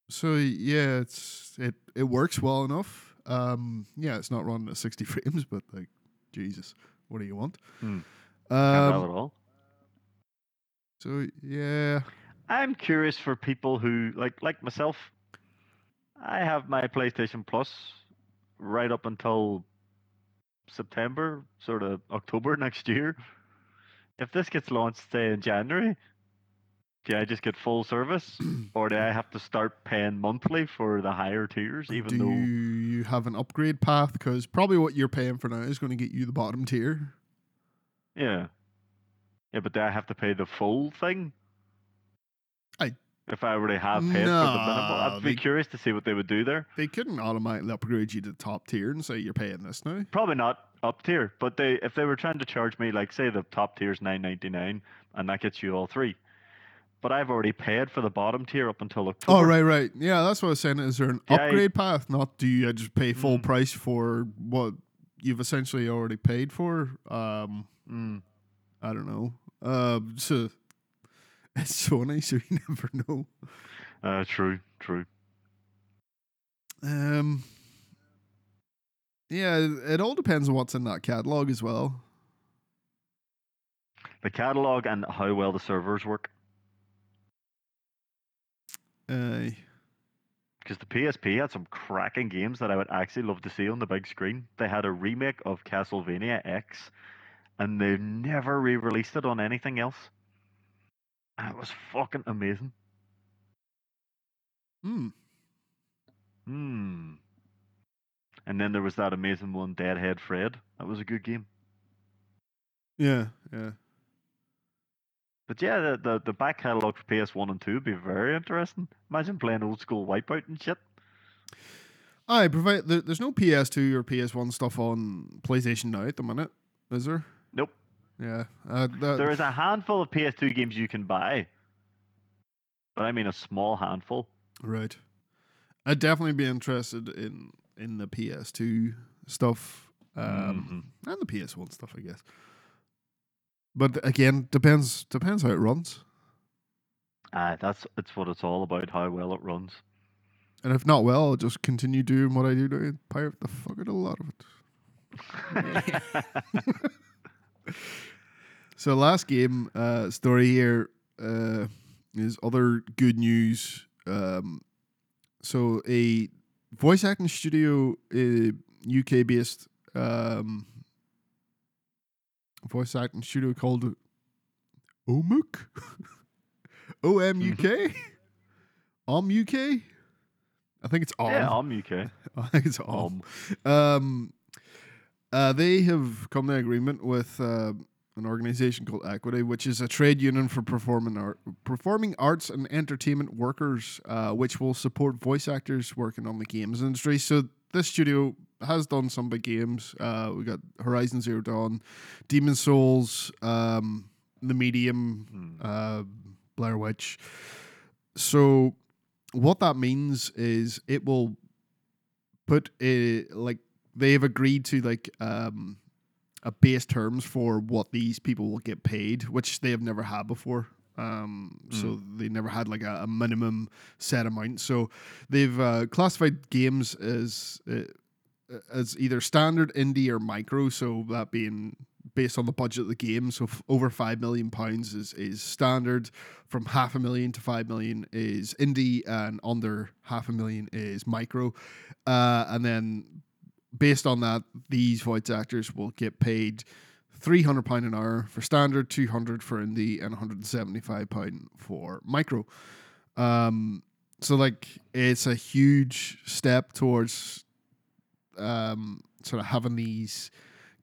[SPEAKER 1] So yeah, it's it it works well enough. Um, yeah, it's not running at sixty frames, but like, Jesus, what do you want?
[SPEAKER 2] Can't
[SPEAKER 1] Um,
[SPEAKER 2] at all.
[SPEAKER 1] so yeah,
[SPEAKER 2] I'm curious for people who like like myself. I have my PlayStation Plus right up until September, sort of October next year. If this gets launched, say in January, do I just get full service, or do I have to start paying monthly for the higher tiers? Even
[SPEAKER 1] do
[SPEAKER 2] though,
[SPEAKER 1] you have an upgrade path? Because probably what you're paying for now is going to get you the bottom tier.
[SPEAKER 2] yeah, yeah, but do I have to pay the full thing? If I already have paid for the minimal, I'd be
[SPEAKER 1] they-
[SPEAKER 2] curious to see what they would do there.
[SPEAKER 1] They couldn't automatically upgrade you to top tier and say you're paying this now.
[SPEAKER 2] Probably not up tier, but they if they were trying to charge me like say the top tier is nine ninety nine and that gets you all three. But I've already paid for the bottom tier up until October.
[SPEAKER 1] Oh right, right. Yeah, that's what I was saying. Is there an
[SPEAKER 2] Yeah, I-
[SPEAKER 1] upgrade path? Not do you just pay full
[SPEAKER 2] Mm.
[SPEAKER 1] price for what you've essentially already paid for? Um,
[SPEAKER 2] Mm.
[SPEAKER 1] I don't know. Um, so it's Sony, so you never know.
[SPEAKER 2] Uh, true, true.
[SPEAKER 1] Um, yeah, it, all depends on what's in that catalog as well.
[SPEAKER 2] The catalog and how well the servers work.
[SPEAKER 1] Uh,
[SPEAKER 2] Because the PSP had some cracking games that I would actually love to see on the big screen. They had a remake of Castlevania X, and they never re-released it on anything else. It was fucking amazing.
[SPEAKER 1] hmm.
[SPEAKER 2] Hmm. And then there was that amazing one, Deadhead Fred. That was a good game.
[SPEAKER 1] Yeah, yeah.
[SPEAKER 2] But yeah, the, the, the back catalogue for PS1 and 2 would be very interesting. Imagine playing old school Wipeout and shit.
[SPEAKER 1] I provide. There, there's no PS2 or PS1 stuff on PlayStation now at the minute, is there?
[SPEAKER 2] Nope.
[SPEAKER 1] Yeah. Uh, that,
[SPEAKER 2] There is a handful of PS2 games you can buy. But I mean a small handful.
[SPEAKER 1] Right. I'd definitely be interested in in the PS2 stuff um, and the PS1 stuff, I guess. But again, depends depends how it runs.
[SPEAKER 2] Ah, that's it's what it's all about, how well it runs.
[SPEAKER 1] And if not well, I'll just continue doing what I do and pirate the fuck out of a lot of it. So last game uh, story here uh, is other good news. Um, so a voice acting studio, uh, UK based um, voice acting studio called Omuk, O M U K, Om UK. I think it's Om.
[SPEAKER 2] yeah, I'm UK.
[SPEAKER 1] I think it's Om.
[SPEAKER 2] Um,
[SPEAKER 1] uh, they have come to agreement with uh, an organization called Equity, which is a trade union for performing art, performing arts and entertainment workers, uh, which will support voice actors working on the games industry. So this studio has done some big games. Uh, we got Horizon Zero Dawn, Demon Souls, um, The Medium,
[SPEAKER 2] hmm.
[SPEAKER 1] uh, Blair Witch. So what that means is it will put a like they have agreed to like um a base terms for what these people will get paid, which they have never had before. Um, so they never had like a, a minimum set amount. So they've uh, classified games as uh, as either standard, indie, or micro. So that being based on the budget of the game. So f- over five million pounds is is standard. From half a million to five million is indie, and under half a million is micro. Uh, and then based on that, these voice actors will get paid three hundred pound an hour for standard, two hundred for indie, and one hundred and seventy five pound for micro. Um, so like it's a huge step towards um, sort of having these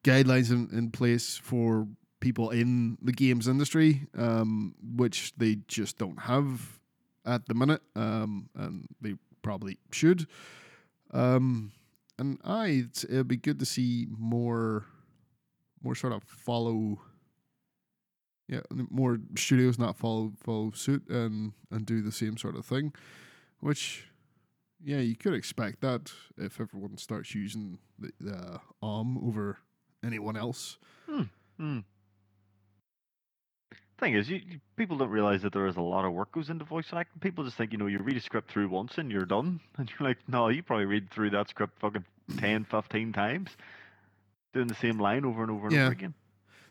[SPEAKER 1] guidelines in, in place for people in the games industry, um, which they just don't have at the minute, um, and they probably should. Um, and I, it'd be good to see more, more sort of follow. Yeah, more studios not follow follow suit and and do the same sort of thing, which, yeah, you could expect that if everyone starts using the, the ARM over anyone else.
[SPEAKER 2] Hmm. Thing is, you, people don't realize that there is a lot of work goes into voice acting. People just think, you know, you read a script through once and you're done. And you're like, no, you probably read through that script fucking 10, 15 times, doing the same line over and over and
[SPEAKER 1] Yeah.
[SPEAKER 2] over again.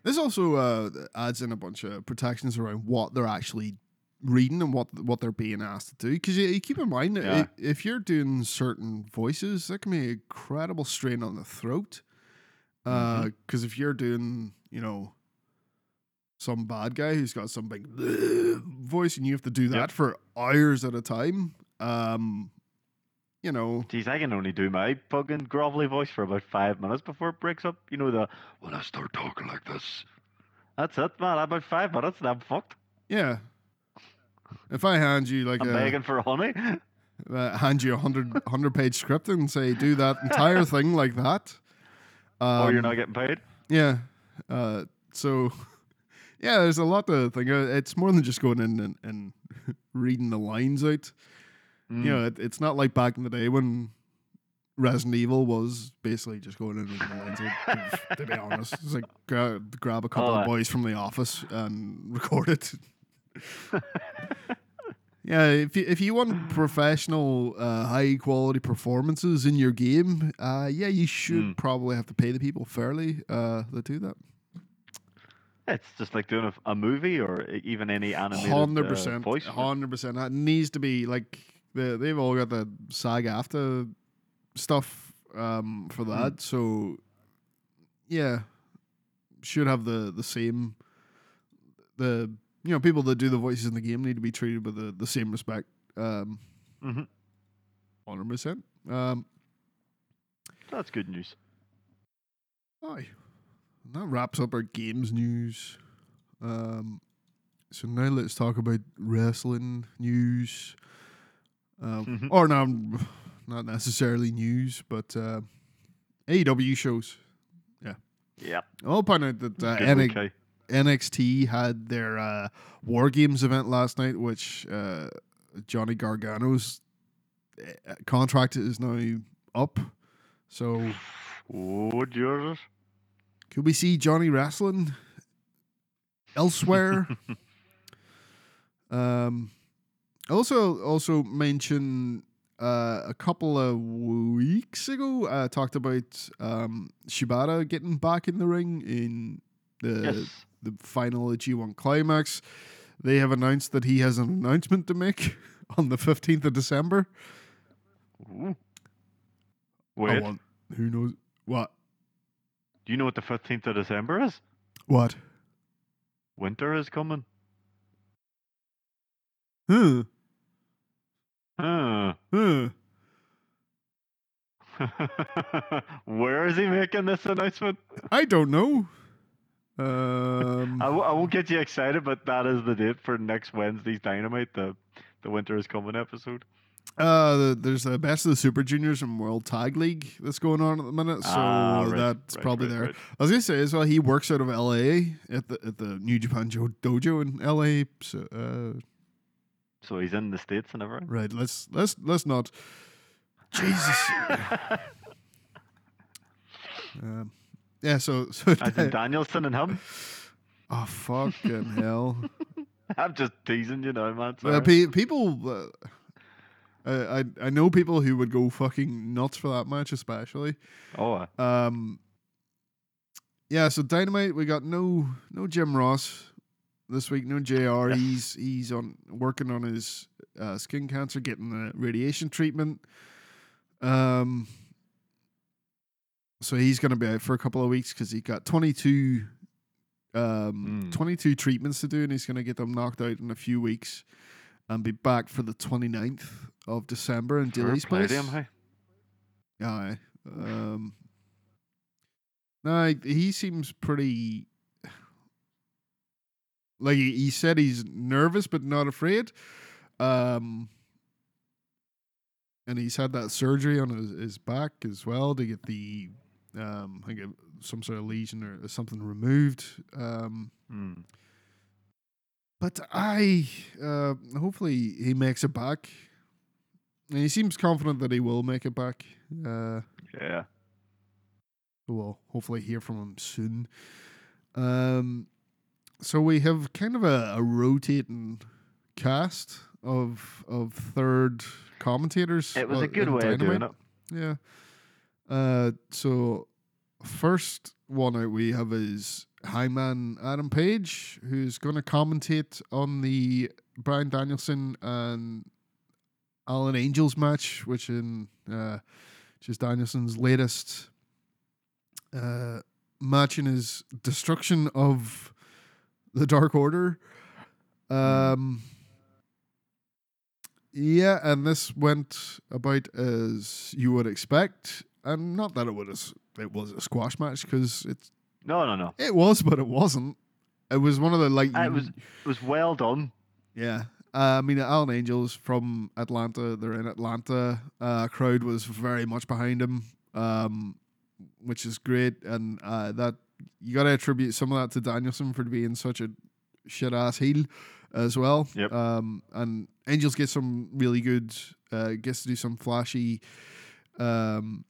[SPEAKER 1] This also uh, adds in a bunch of protections around what they're actually reading and what what they're being asked to do. Because you, you keep in mind, that
[SPEAKER 2] Yeah.
[SPEAKER 1] if you're doing certain voices, that can be an incredible strain on the throat. Because
[SPEAKER 2] Mhm.
[SPEAKER 1] if you're doing, you know, some bad guy who's got some big voice and you have to do that
[SPEAKER 2] Yep.
[SPEAKER 1] for hours at a time, um, you know,
[SPEAKER 2] Jeez, I can only do my fucking grovelly voice for about five minutes before it breaks up. You know, the when I start talking like this. That's it, man. About five minutes and I'm fucked.
[SPEAKER 1] yeah. If I hand you like
[SPEAKER 2] I'm
[SPEAKER 1] a
[SPEAKER 2] begging for honey.
[SPEAKER 1] uh, hand you a hundred hundred page script and say do that entire thing like that, um,
[SPEAKER 2] or you're not getting paid.
[SPEAKER 1] Yeah. Uh, so, yeah, there's a lot to think. of. It's more than just going in and, and reading the lines out.
[SPEAKER 2] Mm.
[SPEAKER 1] You know, it, it's not like back in the day when Resident Evil was basically just going in and reading the lines out. to be honest, it's like gra- grab a couple
[SPEAKER 2] Oh,
[SPEAKER 1] of
[SPEAKER 2] uh,
[SPEAKER 1] boys from the office and record it. Yeah, if you, if you want professional, uh, high quality performances in your game, uh, yeah, you should
[SPEAKER 2] Mm.
[SPEAKER 1] probably have to pay the people fairly uh, that do that.
[SPEAKER 2] It's just like doing a, a movie or even any animated
[SPEAKER 1] Hundred
[SPEAKER 2] uh,
[SPEAKER 1] percent,
[SPEAKER 2] voice.
[SPEAKER 1] hundred percent. It needs to be like the, they've all got the SAG-AFTRA stuff um, for
[SPEAKER 2] Hmm.
[SPEAKER 1] that. So yeah, should have the the same. The you know people that do the voices in the game need to be treated with the, the same respect. Um,
[SPEAKER 2] Mhm.
[SPEAKER 1] hundred percent. Um,
[SPEAKER 2] That's good news.
[SPEAKER 1] Aye. And that wraps up our games news. Um, so now let's talk about wrestling news. Um,
[SPEAKER 2] Mhm.
[SPEAKER 1] or no, not necessarily news, but uh, AEW shows.
[SPEAKER 2] Yeah. Yeah.
[SPEAKER 1] I'll point out that uh,
[SPEAKER 2] okay.
[SPEAKER 1] NXT had their uh, War Games event last night, which uh, Johnny Gargano's uh, contract is now up. So
[SPEAKER 2] Would yours?
[SPEAKER 1] Could we see Johnny wrestling elsewhere? um, also, also mention uh, a couple of weeks ago, uh, talked about um, Shibata getting back in the ring in the
[SPEAKER 2] yes.
[SPEAKER 1] the final of G1 Climax. They have announced that he has an announcement to make on the fifteenth of December.
[SPEAKER 2] Wait,
[SPEAKER 1] well, who knows what?
[SPEAKER 2] Do you know what the 15th of December is?
[SPEAKER 1] What?
[SPEAKER 2] Winter is coming.
[SPEAKER 1] Huh?
[SPEAKER 2] Huh.
[SPEAKER 1] Huh?
[SPEAKER 2] Where is he making this announcement?
[SPEAKER 1] I don't know. Um,
[SPEAKER 2] I, w- I won't get you excited, but that is the date for next Wednesday's Dynamite, the the Winter is Coming episode.
[SPEAKER 1] Uh, there's a best of the Super Juniors and World Tag League that's going on at the minute, so
[SPEAKER 2] Ah, right,
[SPEAKER 1] that's
[SPEAKER 2] right,
[SPEAKER 1] probably
[SPEAKER 2] right,
[SPEAKER 1] there. I was gonna say as well. He works out of L.A. at the at the New Japan jo- Dojo in L.A. So, uh,
[SPEAKER 2] So he's in the States and everything.
[SPEAKER 1] right, let's let's let's not. Jesus. um, yeah. So so.
[SPEAKER 2] As in Danielson and him.
[SPEAKER 1] oh fucking hell.
[SPEAKER 2] I'm just teasing you know, man.
[SPEAKER 1] Uh, pe- people, uh, I I I know people who would go fucking nuts for that match, especially.
[SPEAKER 2] oh,
[SPEAKER 1] Um, yeah. So dynamite, we got no no Jim Ross this week. No Jr. He's he's on working on his uh, skin cancer, getting the radiation treatment. Um. So he's going to be out for a couple of weeks because he got twenty two. Um,
[SPEAKER 2] Mm.
[SPEAKER 1] 22 treatments to do, and he's going to get them knocked out in a few weeks and be back for the 29th of December in Dilly's
[SPEAKER 2] play
[SPEAKER 1] place.
[SPEAKER 2] him, hey.
[SPEAKER 1] Aye. Um, no, he- seems pretty. Like he, he said, he's nervous but not afraid. Um, and he's had that surgery on his, his back as well to get the um, I think some sort of lesion or something removed. Um,
[SPEAKER 2] Hmm.
[SPEAKER 1] but I uh, hopefully he makes it back. And he seems confident that he will make it back. Uh,
[SPEAKER 2] Yeah.
[SPEAKER 1] we'll hopefully hear from him soon. Um, so we have kind of a, a rotating cast of of third commentators.
[SPEAKER 2] It was a good
[SPEAKER 1] in
[SPEAKER 2] way of doing it.
[SPEAKER 1] Yeah. Uh, so first one out we have is Hangman Adam Page, who's going to commentate on the Bryan Danielson and Alan Angels match, which in uh, which is Danielson's latest uh, match in his destruction of the Dark Order. Um, yeah, and this went about as you would expect, and not that it was it was a squash match because it's
[SPEAKER 2] No, no, no.
[SPEAKER 1] it was, but it wasn't. It was one of the like
[SPEAKER 2] Uh, it was it was well done.
[SPEAKER 1] yeah. Uh, I mean, Alan Angels from Atlanta. They're in Atlanta. Uh, crowd was very much behind him, um, which is great. And uh, that you got to attribute some of that to Danielson for being such a shit ass heel as well.
[SPEAKER 2] Yep.
[SPEAKER 1] Um, and Angels get some really good. Uh, gets to do some flashy. Um,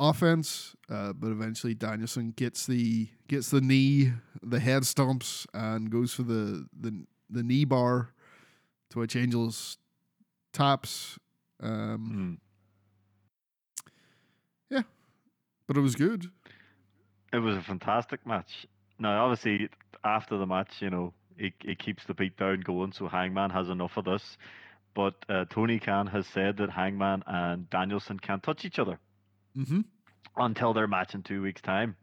[SPEAKER 1] offense, uh, but eventually Danielson gets the gets the knee, the head stomps, and goes for the the, the knee bar, to which Angels taps. Um,
[SPEAKER 2] Mm.
[SPEAKER 1] but it was good.
[SPEAKER 2] It was a fantastic match. Now, obviously, after the match, you know, it, it keeps the beat down going, so Hangman has enough of this. But uh, Tony Khan has said that Hangman and Danielson can't touch each other
[SPEAKER 1] Mm-hmm.
[SPEAKER 2] until their match in two weeks' time.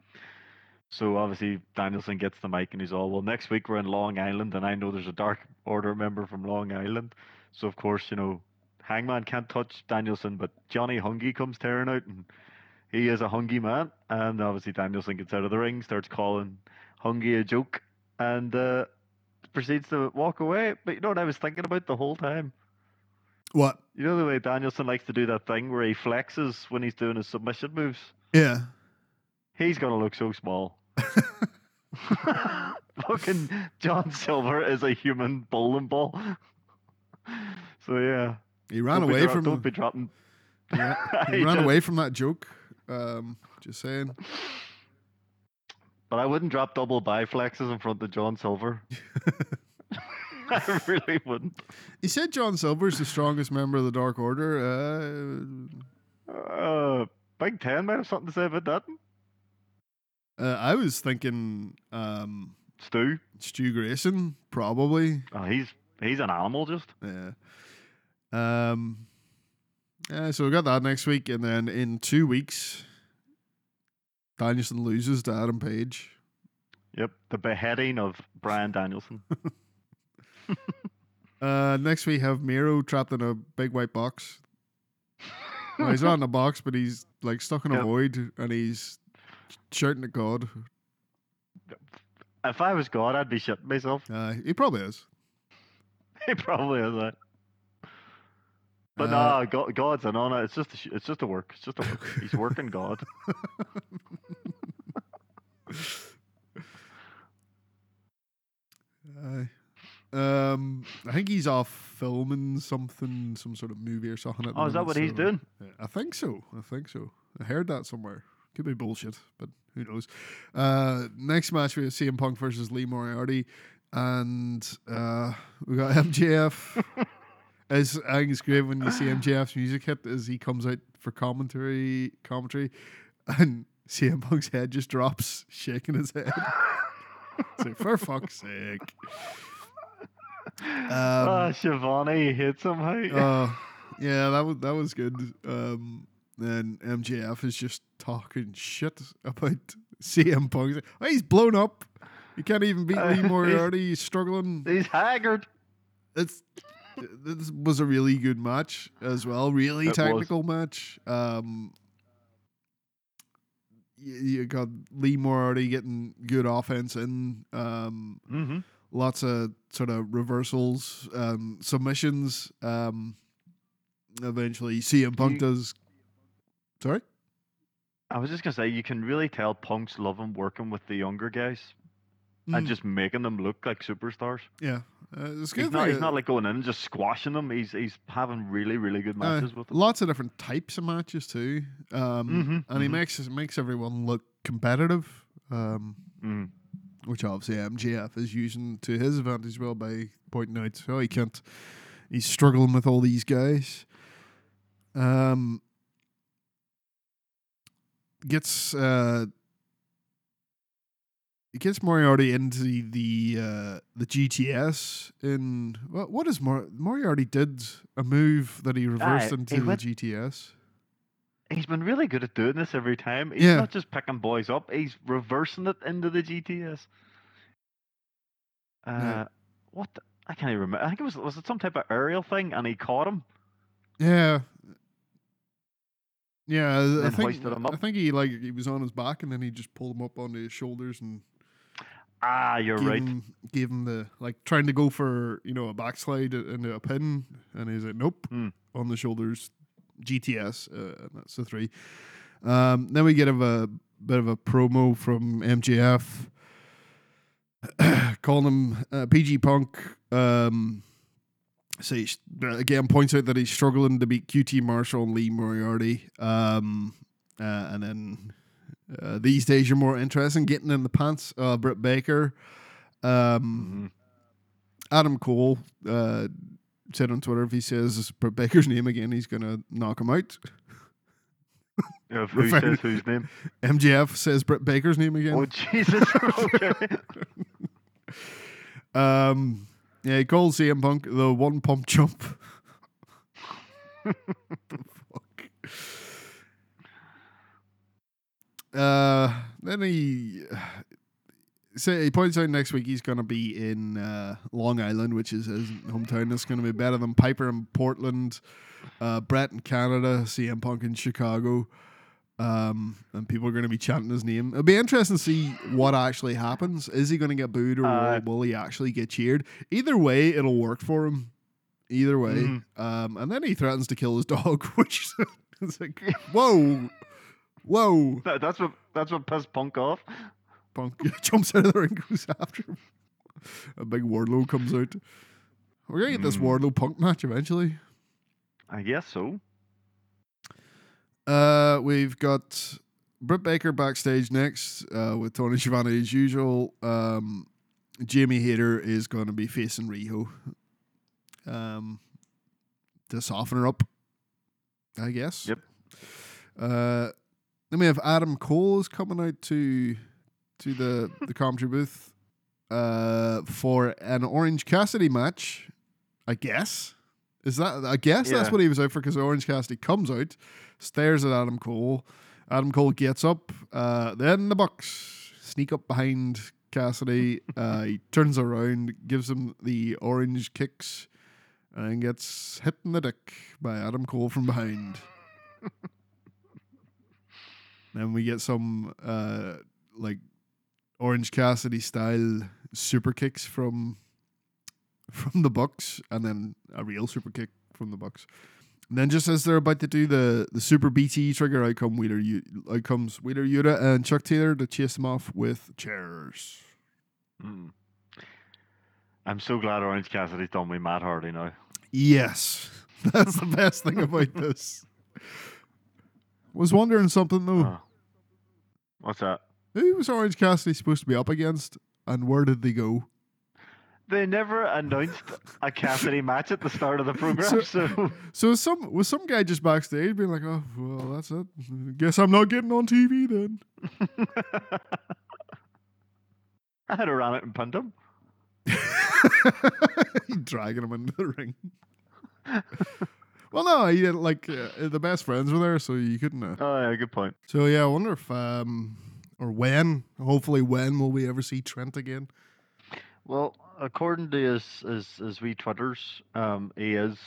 [SPEAKER 2] So obviously Danielson gets the mic and he's all, well, next week we're in Long Island, and I know there's a Dark Order member from Long Island. So of course, you know, Hangman can't touch Danielson, but Johnny Hungee comes tearing out, and he is a Hungee man. And obviously Danielson gets out of the ring, starts calling Hungee a joke, and uh, proceeds to walk away. But you know what I was thinking about the whole time?
[SPEAKER 1] What?
[SPEAKER 2] You know the way Danielson likes to do that thing where he flexes when he's doing his submission moves?
[SPEAKER 1] Yeah.
[SPEAKER 2] He's gonna look so small. Fucking John Silver is a human bowling ball. So yeah,
[SPEAKER 1] He ran
[SPEAKER 2] don't
[SPEAKER 1] away
[SPEAKER 2] dro-
[SPEAKER 1] from.
[SPEAKER 2] Don't be dropping.
[SPEAKER 1] Yeah, he
[SPEAKER 2] I
[SPEAKER 1] ran
[SPEAKER 2] just-
[SPEAKER 1] away from that joke. Um, just saying.
[SPEAKER 2] But I wouldn't drop double biflexes in front of John Silver. I really wouldn't.
[SPEAKER 1] He said John Silver's the strongest member of the Dark Order. Uh,
[SPEAKER 2] Uh, Big Ten might have something to say about that.
[SPEAKER 1] Uh, I was thinking um,
[SPEAKER 2] Stu.
[SPEAKER 1] Stu Grayson, probably.
[SPEAKER 2] Oh, he's he's an animal. Just
[SPEAKER 1] Yeah. Um. Yeah, so we got that next week, and then in two weeks, Danielson loses to Adam Page.
[SPEAKER 2] yep, the beheading of Bryan Danielson.
[SPEAKER 1] Uh, next we have Miro trapped in a big white box. Well, he's not in a box, but he's like stuck in a
[SPEAKER 2] Yep.
[SPEAKER 1] void, and he's shouting at God.
[SPEAKER 2] If I was God, I'd be shitting myself.
[SPEAKER 1] Uh, he probably is.
[SPEAKER 2] He probably is that. But
[SPEAKER 1] Uh,
[SPEAKER 2] nah, God, God's an honor. It's just a, sh- it's just a work. It's just a work. He's working God.
[SPEAKER 1] Aye. Um, I think he's off filming something, some sort of movie or something. At the
[SPEAKER 2] Oh, is that what he's doing?
[SPEAKER 1] I think so. I think so. I heard that somewhere. Could be bullshit, but who knows? Uh, next match we have CM Punk versus Lee Moriarty, and uh, we got MJF. As I think it's great when you see MJF's music hit as he comes out for commentary, commentary, and CM Punk's head just drops, shaking his head. it's like, for fuck's sake. Um,
[SPEAKER 2] Ah, Shivani hits him. Hey.
[SPEAKER 1] uh, yeah, that was that was good. Um, then MJF is just talking shit about CM Punk. He's like, Oh, he's blown up. He can't even beat
[SPEAKER 2] Uh,
[SPEAKER 1] Lee
[SPEAKER 2] he's-
[SPEAKER 1] Moriarty. He's struggling.
[SPEAKER 2] He's haggard.
[SPEAKER 1] It's this was a really good match as well. Really
[SPEAKER 2] It was.
[SPEAKER 1] technical match. Um, you, you got Lee Moriarty getting good offense and Um,
[SPEAKER 2] Mm-hmm.
[SPEAKER 1] lots of sort of reversals, um, submissions. Um, eventually, CM Punk
[SPEAKER 2] You-
[SPEAKER 1] does. Sorry.
[SPEAKER 2] I was just gonna say you can really tell Punk's loving working with the younger guys and
[SPEAKER 1] Mm,
[SPEAKER 2] just making them look like superstars.
[SPEAKER 1] yeah, uh, it's good.
[SPEAKER 2] He's not, he's not like going in and just squashing them. He's he's having really really good
[SPEAKER 1] uh,
[SPEAKER 2] matches with them.
[SPEAKER 1] lots of different types of matches too, um,
[SPEAKER 2] Mhm,
[SPEAKER 1] and he
[SPEAKER 2] mhm.
[SPEAKER 1] makes makes everyone look competitive. Um,
[SPEAKER 2] Mm.
[SPEAKER 1] which obviously MJF is using to his advantage as well by pointing out how he can't. He's struggling with all these guys. Um, gets uh, he gets Moriarty into the the, uh, the GTS in what what is Mor- Moriarty did a move that he reversed
[SPEAKER 2] Aye,
[SPEAKER 1] into
[SPEAKER 2] he
[SPEAKER 1] the
[SPEAKER 2] went-
[SPEAKER 1] GTS.
[SPEAKER 2] He's been really good at doing this every time. He's
[SPEAKER 1] Yeah.
[SPEAKER 2] not just picking boys up; he's reversing it into the GTS. Uh,
[SPEAKER 1] Yeah.
[SPEAKER 2] what? The, I can't even remember. I think it was was it some type of aerial thing, and he caught him.
[SPEAKER 1] Yeah. Yeah, I- think I think he like he was on his back and then he just pulled him up onto his shoulders and
[SPEAKER 2] Ah, you're
[SPEAKER 1] gave
[SPEAKER 2] right.
[SPEAKER 1] him gave him the like trying to go for you know a backslide into a pin, and he's like, nope,
[SPEAKER 2] Hmm.
[SPEAKER 1] on the shoulders, GTS, uh, and that's the three. Um, then we get a, a bit of a promo from MJF, calling him uh, PG Punk. Um, so he again points out that he's struggling to beat QT Marshall and Lee Moriarty. Um, uh, and then uh, these days you're more interested in getting in the pants. Uh, Britt Baker, um,
[SPEAKER 2] Mhm.
[SPEAKER 1] Adam Cole uh, said on Twitter if he says Britt Baker's name again, he's gonna knock him out.
[SPEAKER 2] Yeah, Who says whose name?
[SPEAKER 1] MJF says Britt Baker's name again.
[SPEAKER 2] Oh Jesus! okay.
[SPEAKER 1] Um, yeah, he calls CM Punk the one pump chump. the fuck. Uh, then he say he points out next week he's gonna be in uh, Long Island, which is his hometown. That's gonna be better than Piper in Portland, uh, Bret in Canada, CM Punk in Chicago. Um, and people are going to be chanting his name. It'll be interesting to see what actually happens. Is he going to get booed or
[SPEAKER 2] Uh,
[SPEAKER 1] will, he actually get cheered? Either way, it'll work for him. Either way.
[SPEAKER 2] Mhm.
[SPEAKER 1] Um, and then he threatens to kill his dog, which is like, whoa, whoa.
[SPEAKER 2] That, that's what that's what pissed Punk off.
[SPEAKER 1] Punk jumps out of the ring, goes after him. A big Wardlow comes out. We're gonna get this
[SPEAKER 2] Mm.
[SPEAKER 1] Wardlow Punk match eventually.
[SPEAKER 2] I guess so.
[SPEAKER 1] Uh, we've got Britt Baker backstage next uh, with Tony Schiavone as usual. Um, Jamie Hayter is going to be facing Riho um, to soften her up, I guess.
[SPEAKER 2] Yep.
[SPEAKER 1] Uh, then we have Adam Cole is coming out to to the the commentary booth uh, for an Orange Cassidy match. I guess is that I guess that's what he was out for because Orange Cassidy comes out, stares at Adam Cole. Adam Cole gets up. Uh, then the Bucks sneak up behind Cassidy. Uh, he turns around, gives him the orange kicks, and gets hit in the dick by Adam Cole from behind. then we get some uh, like Orange Cassidy style super kicks from from the Bucks, and then a real super kick from the Bucks. And then just as they're about to do the, the super BT trigger, out come Wheeler, U- out comes Wheeler Yuta and Chuck Taylor to chase them off with chairs.
[SPEAKER 2] Mm. I'm so glad Orange Cassidy's done with Matt Hardy now.
[SPEAKER 1] Yes, that's the best thing about this. Was wondering something though.
[SPEAKER 2] Oh. What's that?
[SPEAKER 1] Who was Orange Cassidy supposed to be up against, and where did they go?
[SPEAKER 2] They never announced a Cassidy match at the start of the program,
[SPEAKER 1] So-
[SPEAKER 2] so,
[SPEAKER 1] So some was some guy just backstage being like, "Oh, well, that's it. Guess I'm not getting on TV then."
[SPEAKER 2] I had to run it and punt him.
[SPEAKER 1] dragging him into the ring. well, no, he didn't like uh, the best friends were there, so you couldn't. Uh,
[SPEAKER 2] Oh yeah, good point.
[SPEAKER 1] so yeah, I wonder if um or when, hopefully, when will we ever see Trent again?
[SPEAKER 2] Well, according to his his, his wee twitters, um, he is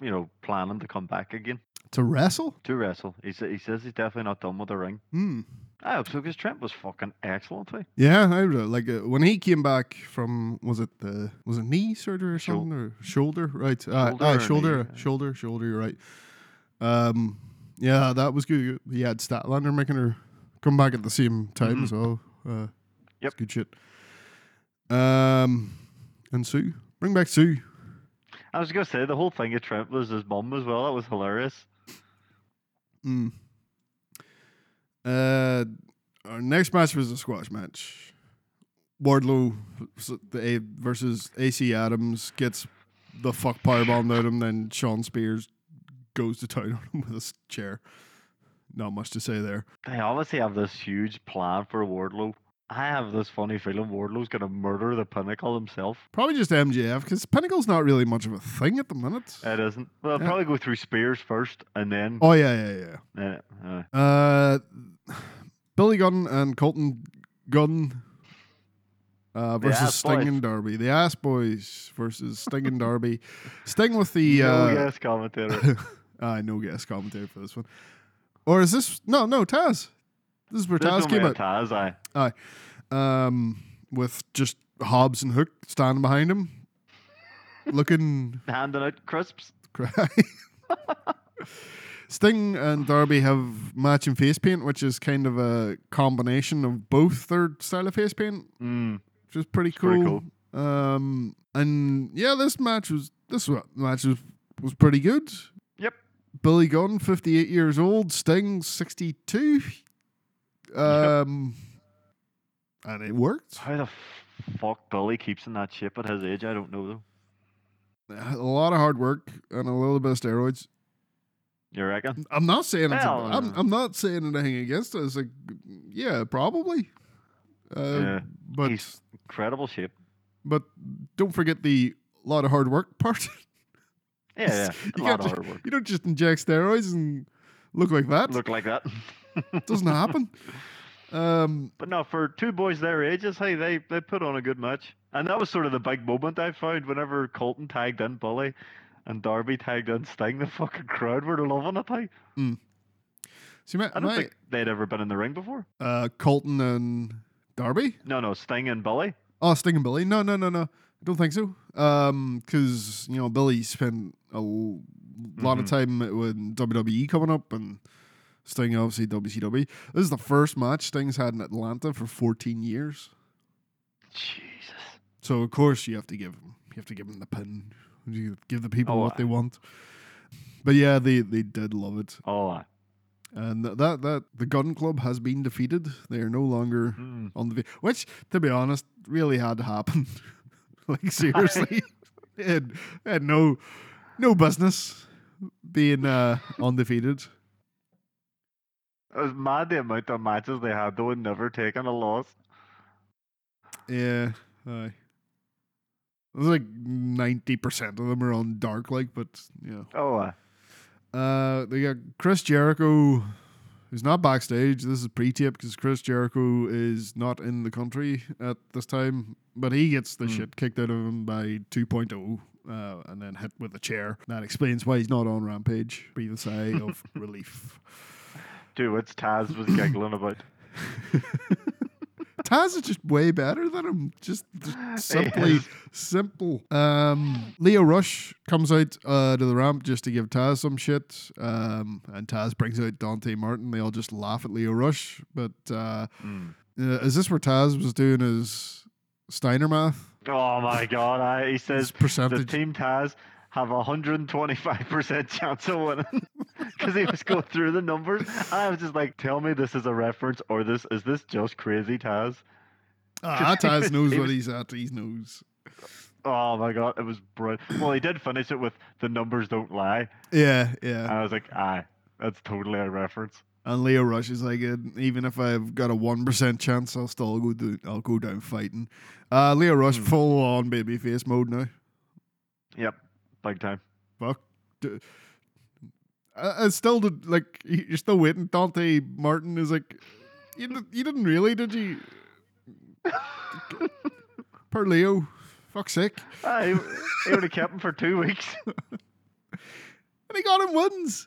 [SPEAKER 2] you know planning to come back again
[SPEAKER 1] To wrestle?
[SPEAKER 2] to wrestle. He sa- he says he's definitely not done with the ring.
[SPEAKER 1] Hmm.
[SPEAKER 2] I hope so because Trent was fucking excellent.
[SPEAKER 1] Yeah, I really like uh, when he came back from was it the was it knee surgery or something or shoulder? Right, uh,
[SPEAKER 2] Shoulder
[SPEAKER 1] uh, shoulder,
[SPEAKER 2] knee,
[SPEAKER 1] shoulder, shoulder. You're right. Um, yeah, that was good. He had Statlander making her come back at the same time
[SPEAKER 2] Mhm.
[SPEAKER 1] as well. Uh,
[SPEAKER 2] Yep.
[SPEAKER 1] good shit. Um, and Sue, bring back Sue.
[SPEAKER 2] I was gonna say the whole thing of Trent was his mum as well. That was hilarious.
[SPEAKER 1] Mm. Uh, our next match was a squash match. Wardlow the A versus AC Adams gets the fuck powerbomb out him. Then Shawn Spears goes to town on him with a chair. Not much to say there.
[SPEAKER 2] They obviously have this huge plan for Wardlow. I have this funny feeling Wardlow's gonna murder the Pinnacle himself.
[SPEAKER 1] Probably just MJF because Pinnacle's not really much of a thing at the minute.
[SPEAKER 2] It isn't. Well, I'll
[SPEAKER 1] Yeah.
[SPEAKER 2] probably go through Spears first, and then.
[SPEAKER 1] Oh yeah, yeah, yeah.
[SPEAKER 2] yeah, uh,
[SPEAKER 1] Uh, Billy Gunn and Colten Gunn uh, versus Sting
[SPEAKER 2] Boys.
[SPEAKER 1] and Darby. The Ass Boys versus Sting and Darby. Sting with the
[SPEAKER 2] no
[SPEAKER 1] uh,
[SPEAKER 2] guest commentator.
[SPEAKER 1] uh, no guest commentator for this one. Or is this no no Taz? This is where Taz came out.
[SPEAKER 2] Taz, I.
[SPEAKER 1] Um, with just Hobbs and Hook standing behind him, looking
[SPEAKER 2] Handing out crisps.
[SPEAKER 1] Sting and Darby have matching face paint, which is kind of a combination of both their style of face paint,
[SPEAKER 2] Mm.
[SPEAKER 1] which is pretty
[SPEAKER 2] pretty
[SPEAKER 1] cool. Um, and yeah, this match was this match was was pretty good.
[SPEAKER 2] Yep.
[SPEAKER 1] Billy Gunn, fifty eight years old. Sting, sixty two. Um, and it worked.
[SPEAKER 2] How the fuck Billy keeps in that shape at his age, I don't know though.
[SPEAKER 1] A lot of hard work and a little bit of steroids.
[SPEAKER 2] You reckon?
[SPEAKER 1] I'm not saying it's. a-
[SPEAKER 2] Well,
[SPEAKER 1] I'm, I'm not saying anything against it. It's like, yeah, probably. Uh,
[SPEAKER 2] Yeah,
[SPEAKER 1] but
[SPEAKER 2] he's- Incredible shape.
[SPEAKER 1] but don't forget the lot of hard work part.
[SPEAKER 2] Yeah, yeah. A lot of hard work.
[SPEAKER 1] you don't just inject steroids and look like that.
[SPEAKER 2] Look like that.
[SPEAKER 1] doesn't happen. Um,
[SPEAKER 2] But no, for two boys their ages, hey, they, they put on a good match. And that was sort of the big moment I found whenever Colten tagged in Bully and Darby tagged in Sting. The fucking crowd were loving it. Hey.
[SPEAKER 1] see, my,
[SPEAKER 2] I don't think they'd ever been in the ring before.
[SPEAKER 1] uh, Colten and Darby.
[SPEAKER 2] No, no, Sting and Bully.
[SPEAKER 1] Oh, Sting and Billy. No, no, no, no. I don't think so. Um, because you know Billy spent a lot of
[SPEAKER 2] Mhm.
[SPEAKER 1] time with WWE coming up, and Sting obviously WCW. This is the first match Sting's had in Atlanta for 14 years.
[SPEAKER 2] Jesus.
[SPEAKER 1] So of course you have to give him, you have to give him the pin. You give the people
[SPEAKER 2] Oh,
[SPEAKER 1] what
[SPEAKER 2] aye.
[SPEAKER 1] they want. But yeah, they they did love it,
[SPEAKER 2] Oh, aye.
[SPEAKER 1] and that that the Gun Club has been defeated. They are no longer
[SPEAKER 2] Mm.
[SPEAKER 1] on the which to be honest really had to happen like seriously had, had no no business being uh undefeated
[SPEAKER 2] It was mad the amount of matches they had, though, and never taken a loss.
[SPEAKER 1] yeah aye. it was like 90% of them are on dark like but yeah
[SPEAKER 2] Oh, aye.
[SPEAKER 1] uh they got chris jericho who's not backstage this is pre-tape because chris jericho is not in the country at this time but he gets the
[SPEAKER 2] Mm.
[SPEAKER 1] shit kicked out of him by 2.0 uh, and then hit with a chair that explains why he's not on rampage breathe a sigh of relief
[SPEAKER 2] Dude, what's Taz was giggling about?
[SPEAKER 1] Taz is just way better than him. Just, just simply simple. Um, Lio Rush comes out uh, to the ramp just to give Taz some shit. Um, and Taz brings out Dante Martin. They all just laugh at Lio Rush. But uh,
[SPEAKER 2] Mm.
[SPEAKER 1] uh, is this where Taz was doing his Steiner math?
[SPEAKER 2] Oh my god, I, he says the. Team Taz have a 125% chance of winning because he was going through the numbers. And I was just like, tell me this is a reference or this is this just crazy Taz?
[SPEAKER 1] Ah, Taz knows
[SPEAKER 2] He
[SPEAKER 1] what
[SPEAKER 2] was-
[SPEAKER 1] he's at. He knows.
[SPEAKER 2] Oh my god, it was brilliant. Well, he did finish it with the numbers don't lie.
[SPEAKER 1] Yeah,
[SPEAKER 2] And
[SPEAKER 1] yeah.
[SPEAKER 2] I was like, aye, that's totally a reference.
[SPEAKER 1] And Lio Rush is like, uh, even if I've got a one percent chance, I'll still go. Do, I'll go down fighting. Uh, Lio Rush
[SPEAKER 2] Hmm.
[SPEAKER 1] full on babyface mode now.
[SPEAKER 2] Yep, big time.
[SPEAKER 1] Fuck. I, I still did, like you're still waiting. Dante Martin is like, you di- you didn't really, did you? Per Lio, fuck's sake,
[SPEAKER 2] Aye, he, he would have kept him for two weeks.
[SPEAKER 1] and he got him wins.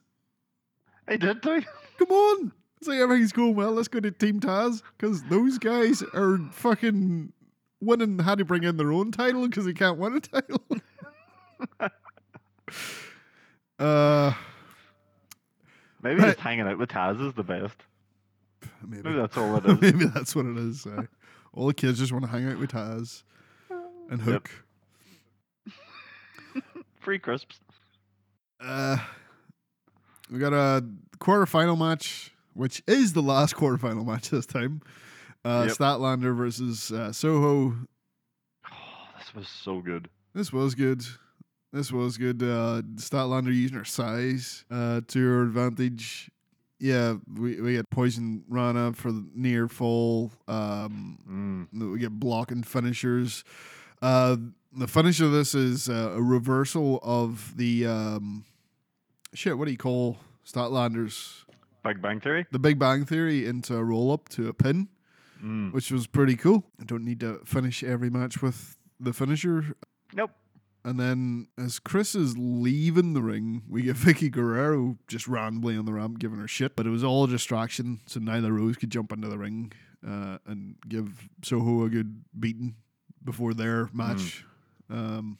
[SPEAKER 2] he did too.
[SPEAKER 1] Come on, it's like everything's going well. Let's go to Team Taz because those guys are fucking winning. Had to bring in their own title because they can't win a title. uh,
[SPEAKER 2] Maybe
[SPEAKER 1] Right.
[SPEAKER 2] just hanging out with Taz is the best.
[SPEAKER 1] maybe
[SPEAKER 2] Maybe that's all it is.
[SPEAKER 1] Maybe that's what it is. uh, all the kids just want to hang out with Taz and
[SPEAKER 2] Yep.
[SPEAKER 1] Hook.
[SPEAKER 2] Free crisps.
[SPEAKER 1] Uh, we got a quarterfinal match, which is the last quarterfinal match this time. Uh,
[SPEAKER 2] Yep.
[SPEAKER 1] Statlander versus uh, Soho.
[SPEAKER 2] Oh, this was so good.
[SPEAKER 1] This was good. This was good. Uh, Statlander using her size uh, to her advantage. Yeah, we, we get Poison Rana for the near fall. Um,
[SPEAKER 2] Mm.
[SPEAKER 1] we get blocking finishers. Uh, the finish of this is uh, a reversal of the um, shit. What do you call Statlanders?
[SPEAKER 2] Big Bang Theory.
[SPEAKER 1] The Big Bang Theory into a roll up to a pin,
[SPEAKER 2] Mm.
[SPEAKER 1] which was pretty cool. I don't need to finish every match with the finisher.
[SPEAKER 2] Nope.
[SPEAKER 1] And then as Kris is leaving the ring, we get Vickie Guerrero just randomly on the ramp giving her shit, but it was all a distraction, so Nyla Rose could jump into the ring. uh, and give Soho a good beating before their match. Um,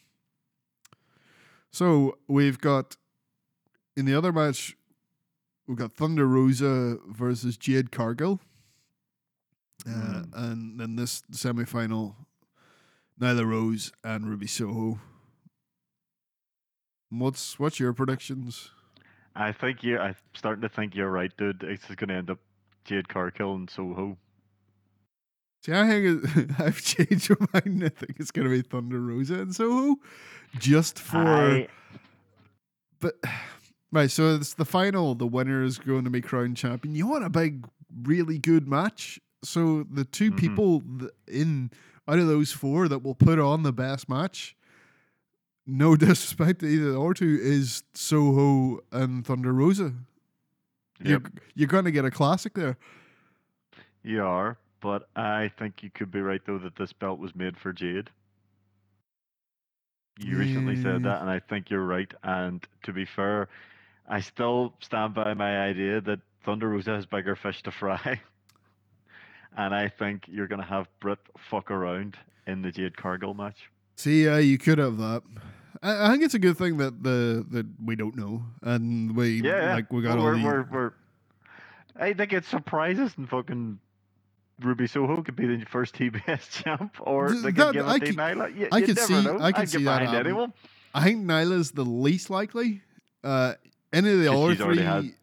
[SPEAKER 1] so we've got in the other match, we've got Thunder Rosa versus Jade Cargill. Uh,
[SPEAKER 2] Mm.
[SPEAKER 1] And then this semi final, Nyla Rose and Ruby Soho. What's what's your predictions?
[SPEAKER 2] I think you. I'm starting to think you're right, dude. It's going to end up Jade Cargill and Soho.
[SPEAKER 1] See, I think I've changed my mind. I think it's going to be Thunder Rosa and Soho, just for.
[SPEAKER 2] I,
[SPEAKER 1] But right, so it's the final. The winner is going to be crowned champion. You want a big, really good match. So the 2
[SPEAKER 2] Mhm.
[SPEAKER 1] people in out of those four that will put on the best match. No disrespect to either or two is Soho and Thunder Rosa. You're, you're going to get a classic there.
[SPEAKER 2] you are. But I think you could be right though that this belt was made for Jade. You recently said that, and I think you're right. And to be fair, I still stand by my idea that Thunder Rosa has bigger fish to fry. and I think you're going to have Britt fuck around in the Jade Cargill match.
[SPEAKER 1] See, yeah, you could have that. I, I think it's a good thing that the that we don't know, and we
[SPEAKER 2] Yeah,
[SPEAKER 1] like we got
[SPEAKER 2] Well,
[SPEAKER 1] all
[SPEAKER 2] we're,
[SPEAKER 1] the
[SPEAKER 2] we're, we're, I think it surprises and fucking Ruby Soho could be the first TBS champ, or
[SPEAKER 1] Th-
[SPEAKER 2] they
[SPEAKER 1] that-
[SPEAKER 2] could
[SPEAKER 1] I
[SPEAKER 2] to
[SPEAKER 1] could-
[SPEAKER 2] Nyla. You,
[SPEAKER 1] I could see-
[SPEAKER 2] know.
[SPEAKER 1] I could
[SPEAKER 2] I'd
[SPEAKER 1] see that
[SPEAKER 2] anyone.
[SPEAKER 1] I think Nyla's the least likely. Uh, any of the other three,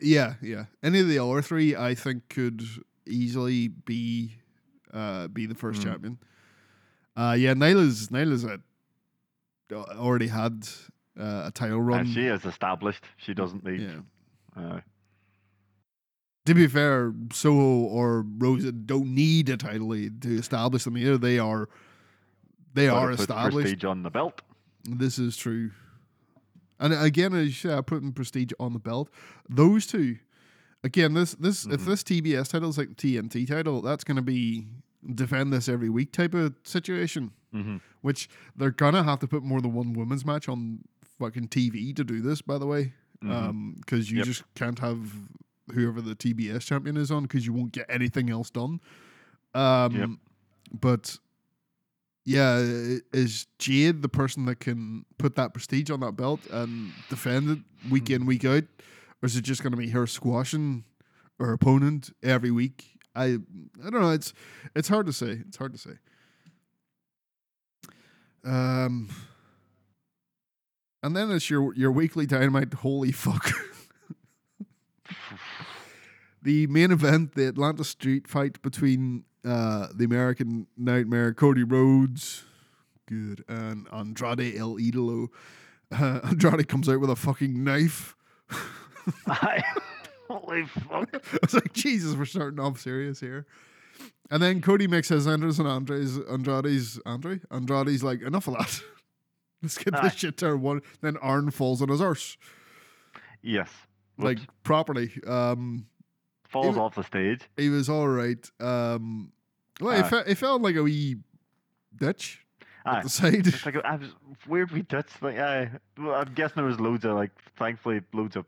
[SPEAKER 1] yeah, yeah. Any of the other three, I think could easily be uh, be the first
[SPEAKER 2] Mm.
[SPEAKER 1] champion. Uh, yeah, Nyla's Nyla's a, uh, already had uh, a title run.
[SPEAKER 2] And she is established. She doesn't need.
[SPEAKER 1] yeah.
[SPEAKER 2] Uh,
[SPEAKER 1] To be fair, Soho or Rosa don't need a title lead to establish them either. They are they are established.
[SPEAKER 2] prestige on the belt.
[SPEAKER 1] This is true. And again, as you say, I putting prestige on the belt. Those two, again, this this if
[SPEAKER 2] Mhm.
[SPEAKER 1] this TBS title is like the TNT title, that's going to be defend this every week type of situation.
[SPEAKER 2] hmm
[SPEAKER 1] Which they're gonna have to put more than one women's match on fucking TV to do this. By the way, because you
[SPEAKER 2] Yep.
[SPEAKER 1] just can't have whoever the TBS champion is on because you won't get anything else done. Um,
[SPEAKER 2] Yep.
[SPEAKER 1] But yeah, is Jade the person that can put that prestige on that belt and defend it week in week out, or is it just going to be her squashing her opponent every week? I I don't know. It's it's hard to say. It's hard to say. Um, and then it's your your weekly dynamite. Holy fuck! the main event, the Atlanta Street fight between uh, the American Nightmare, Cody Rhodes, good, and Andrade El Idolo. Uh, Andrade comes out with a fucking knife.
[SPEAKER 2] I, holy fuck!
[SPEAKER 1] I was like, Jesus, we're starting off serious here. And then Cody makes his entrance, and Andre's Andrade's Andre Andrade's like, enough of that. Let's get
[SPEAKER 2] Aye.
[SPEAKER 1] this shit to one. Then Arn falls on his arse,
[SPEAKER 2] Yes.
[SPEAKER 1] like
[SPEAKER 2] Whoops.
[SPEAKER 1] properly. Um,
[SPEAKER 2] falls
[SPEAKER 1] wa-
[SPEAKER 2] off the stage.
[SPEAKER 1] he was all right. Um, well, it,
[SPEAKER 2] Aye.
[SPEAKER 1] fe- it felt like a wee ditch
[SPEAKER 2] Aye.
[SPEAKER 1] at the side.
[SPEAKER 2] It's like I was weird. We touched like I. Well, I'm guessing there was loads of like, thankfully, loads of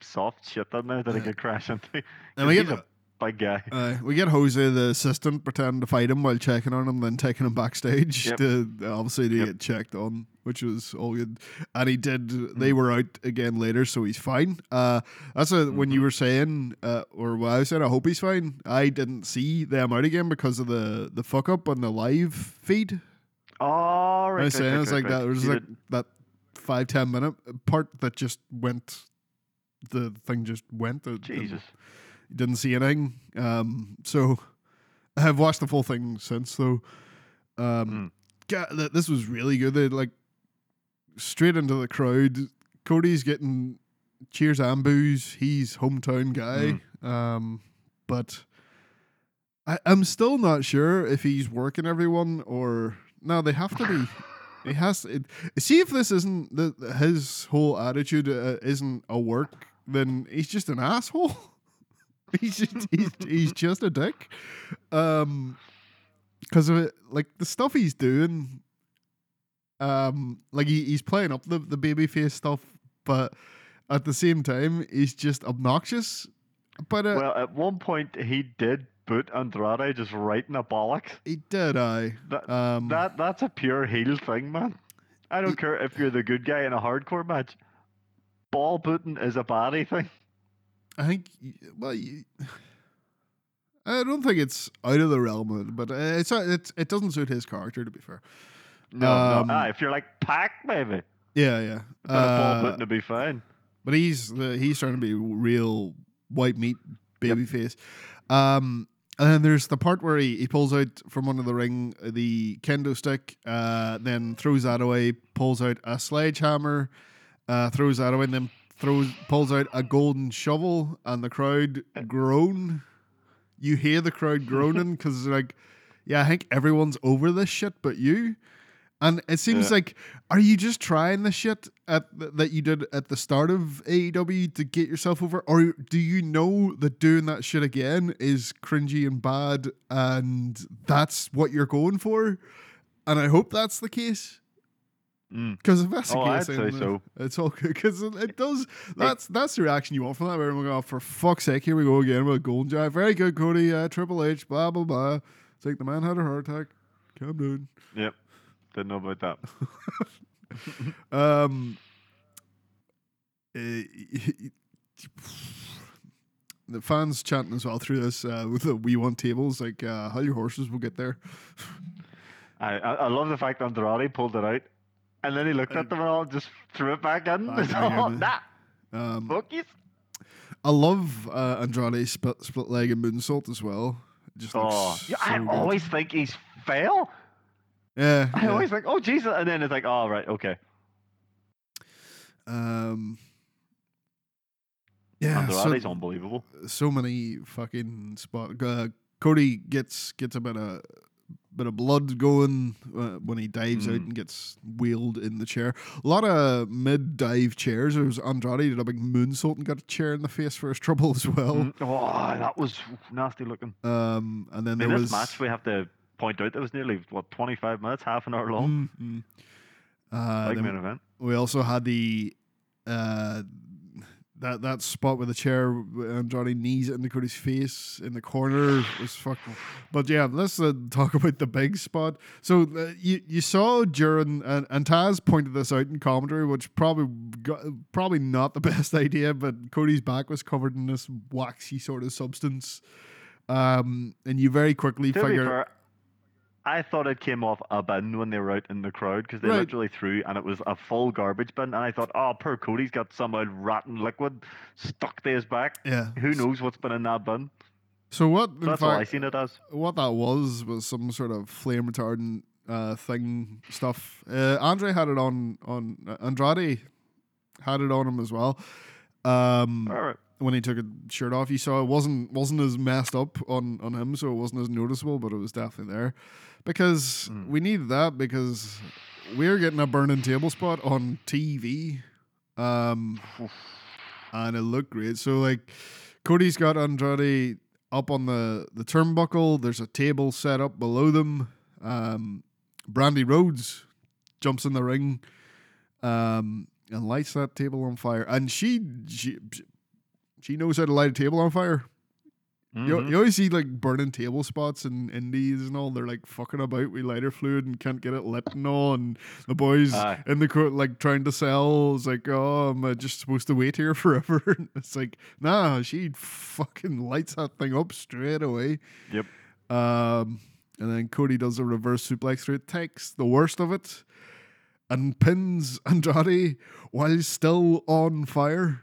[SPEAKER 2] soft shit in there that I
[SPEAKER 1] Yeah.
[SPEAKER 2] could crash into.
[SPEAKER 1] And we get
[SPEAKER 2] a big guy.
[SPEAKER 1] uh, we get Jose the assistant pretending to fight him while checking on him, then taking him backstage
[SPEAKER 2] Yep.
[SPEAKER 1] to obviously to
[SPEAKER 2] Yep.
[SPEAKER 1] get checked on, which was all good. And he did.
[SPEAKER 2] Mm.
[SPEAKER 1] They were out again later, so he's fine. Uh, that's a, when you
[SPEAKER 2] Mhm.
[SPEAKER 1] were saying, uh, or what I said. I hope he's fine. I didn't see them out again because of the the fuck up on the live feed.
[SPEAKER 2] Oh,
[SPEAKER 1] I
[SPEAKER 2] right.
[SPEAKER 1] was
[SPEAKER 2] right,
[SPEAKER 1] saying
[SPEAKER 2] right,
[SPEAKER 1] it's
[SPEAKER 2] right,
[SPEAKER 1] like that. There was like
[SPEAKER 2] did-
[SPEAKER 1] that five ten minute part that just went. The thing just went. It- it
[SPEAKER 2] Jesus.
[SPEAKER 1] didn't see anything. Um, so I have watched the full thing since. So, um, ga- th- this was really good. They like straight into the crowd. Cody's getting cheers and boos. He's hometown guy. Um, but I, I'm still not sure if he's working everyone or no. They have to be. He has. It, see if this isn't the his whole attitude uh, isn't a work. Then he's just an asshole. he's just he's, he's just a dick. Um, because of it, like the stuff he's doing. Um, like he, he's playing up the the babyface stuff, but at the same time, he's just obnoxious. But uh,
[SPEAKER 2] Well, at one point he did boot Andrade just right in the bollocks.
[SPEAKER 1] He did, I.
[SPEAKER 2] That
[SPEAKER 1] Um,
[SPEAKER 2] that that's a pure heel thing, man. I don't
[SPEAKER 1] He-
[SPEAKER 2] care if you're the good guy in a hardcore match. Ball booting is a body thing.
[SPEAKER 1] I think, well, you, I don't think it's out of the realm, of it, but uh, it's it's it doesn't suit his character to be fair.
[SPEAKER 2] No,
[SPEAKER 1] Um,
[SPEAKER 2] no. Ah, if you're like Pac, maybe.
[SPEAKER 1] Yeah, yeah.
[SPEAKER 2] But a ball
[SPEAKER 1] Uh,
[SPEAKER 2] to be fine.
[SPEAKER 1] but he's the, he's trying to be real white meat baby face. Um, and then there's the part where he, he pulls out from under the ring the kendo stick, uh, then throws that away, pulls out a sledgehammer, uh, throws that away, and then throws pulls out a golden shovel, and the crowd groan. You hear the crowd groaning because like, yeah, I think everyone's over this shit, but you. And it seems
[SPEAKER 2] Yeah.
[SPEAKER 1] like, are you just trying the shit at th- that you did at the start of AEW to get yourself over, or do you know that doing that shit again is cringy and bad, and that's what you're going for? And I hope that's the case.
[SPEAKER 2] Mm.
[SPEAKER 1] Because if that's the
[SPEAKER 2] Oh,
[SPEAKER 1] case,
[SPEAKER 2] I'd say
[SPEAKER 1] uh,
[SPEAKER 2] so.
[SPEAKER 1] It's all good because it, it does. That's that's the reaction you want from that. Where everyone go, "Oh, for fuck's sake, here we go again with a golden jive. Very good, Cody. Uh, Triple H. Blah blah blah. It's like the man had a heart attack. Calm down.
[SPEAKER 2] Yep. Didn't know about that.
[SPEAKER 1] Um, eh, the fans chanting as well through this uh, with the we want tables like uh, how your horses will get there.
[SPEAKER 2] I, I love the fact Andrade pulled it out, and then he looked at them and all just threw it back in.
[SPEAKER 1] I-
[SPEAKER 2] It's
[SPEAKER 1] I
[SPEAKER 2] nah,
[SPEAKER 1] Um,
[SPEAKER 2] bookies.
[SPEAKER 1] I love uh, Andrade split split leg and moonsault as well. It Just
[SPEAKER 2] Oh, yeah, I
[SPEAKER 1] good.
[SPEAKER 2] always think he's fail.
[SPEAKER 1] Yeah.
[SPEAKER 2] I
[SPEAKER 1] yeah.
[SPEAKER 2] always like, oh Jesus, and then it's like, oh right, okay.
[SPEAKER 1] Um, yeah, so,
[SPEAKER 2] Andrade's unbelievable.
[SPEAKER 1] so many fucking spot. Uh, Cody gets gets a bit of bit of blood going uh, when he dives out
[SPEAKER 2] Mm.
[SPEAKER 1] and gets wheeled in the chair. A lot of mid dive chairs. There was Andrade did a big moonsault and got a chair in the face for his trouble as well.
[SPEAKER 2] Mm, Oh, that was nasty looking.
[SPEAKER 1] Um, and then
[SPEAKER 2] In
[SPEAKER 1] there
[SPEAKER 2] this
[SPEAKER 1] was
[SPEAKER 2] match, we have to point out that was nearly what 25 minutes, half an hour long,
[SPEAKER 1] Mm, mm. Uh,
[SPEAKER 2] main event.
[SPEAKER 1] we also had the uh that that spot with the chair and Johnny knees it into Cody's face in the corner was fucking. But yeah, let's uh, talk about the big spot. So uh, you you saw during and, and Taz pointed this out in commentary, which probably got, probably not the best idea. But Cody's back was covered in this waxy sort of substance, um, and you very quickly
[SPEAKER 2] To
[SPEAKER 1] figure.
[SPEAKER 2] I thought it came off a bin when they were out in the crowd because they
[SPEAKER 1] Right.
[SPEAKER 2] literally threw and it was a full garbage bin. And I thought, oh, poor Cody's got some old rotten liquid stuck to his back.
[SPEAKER 1] yeah.
[SPEAKER 2] Who knows what's been in that bin?
[SPEAKER 1] So what? In
[SPEAKER 2] That's all I
[SPEAKER 1] fact,
[SPEAKER 2] seen it as.
[SPEAKER 1] what that was was some sort of flame retardant uh, thing stuff. Uh, Andre had it on on uh, Andrade had it on him as well. Um,
[SPEAKER 2] All right.
[SPEAKER 1] when he took his shirt off, you saw it wasn't wasn't as messed up on on him, so it wasn't as noticeable, but it was definitely there because
[SPEAKER 2] Mm.
[SPEAKER 1] we need that because we're getting a burning table spot on TV. Um, and it looked great. So like Cody's got Andrade up on the the turnbuckle. There's a table set up below them. Um, Brandy Rhodes jumps in the ring, um, and lights that table on fire. And she she she knows how to light a table on fire. You,
[SPEAKER 2] Mhm.
[SPEAKER 1] you always see like burning table spots in indies and all. They're like fucking about with lighter fluid and can't get it lit and all. And the boys
[SPEAKER 2] Aye.
[SPEAKER 1] in the court like trying to sell. It's like, oh, am I just supposed to wait here forever? it's like, nah, she fucking lights that thing up straight away.
[SPEAKER 2] Yep.
[SPEAKER 1] Um, and then Cody does a reverse suplex through it, takes the worst of it, and pins Andrade while he's still on fire.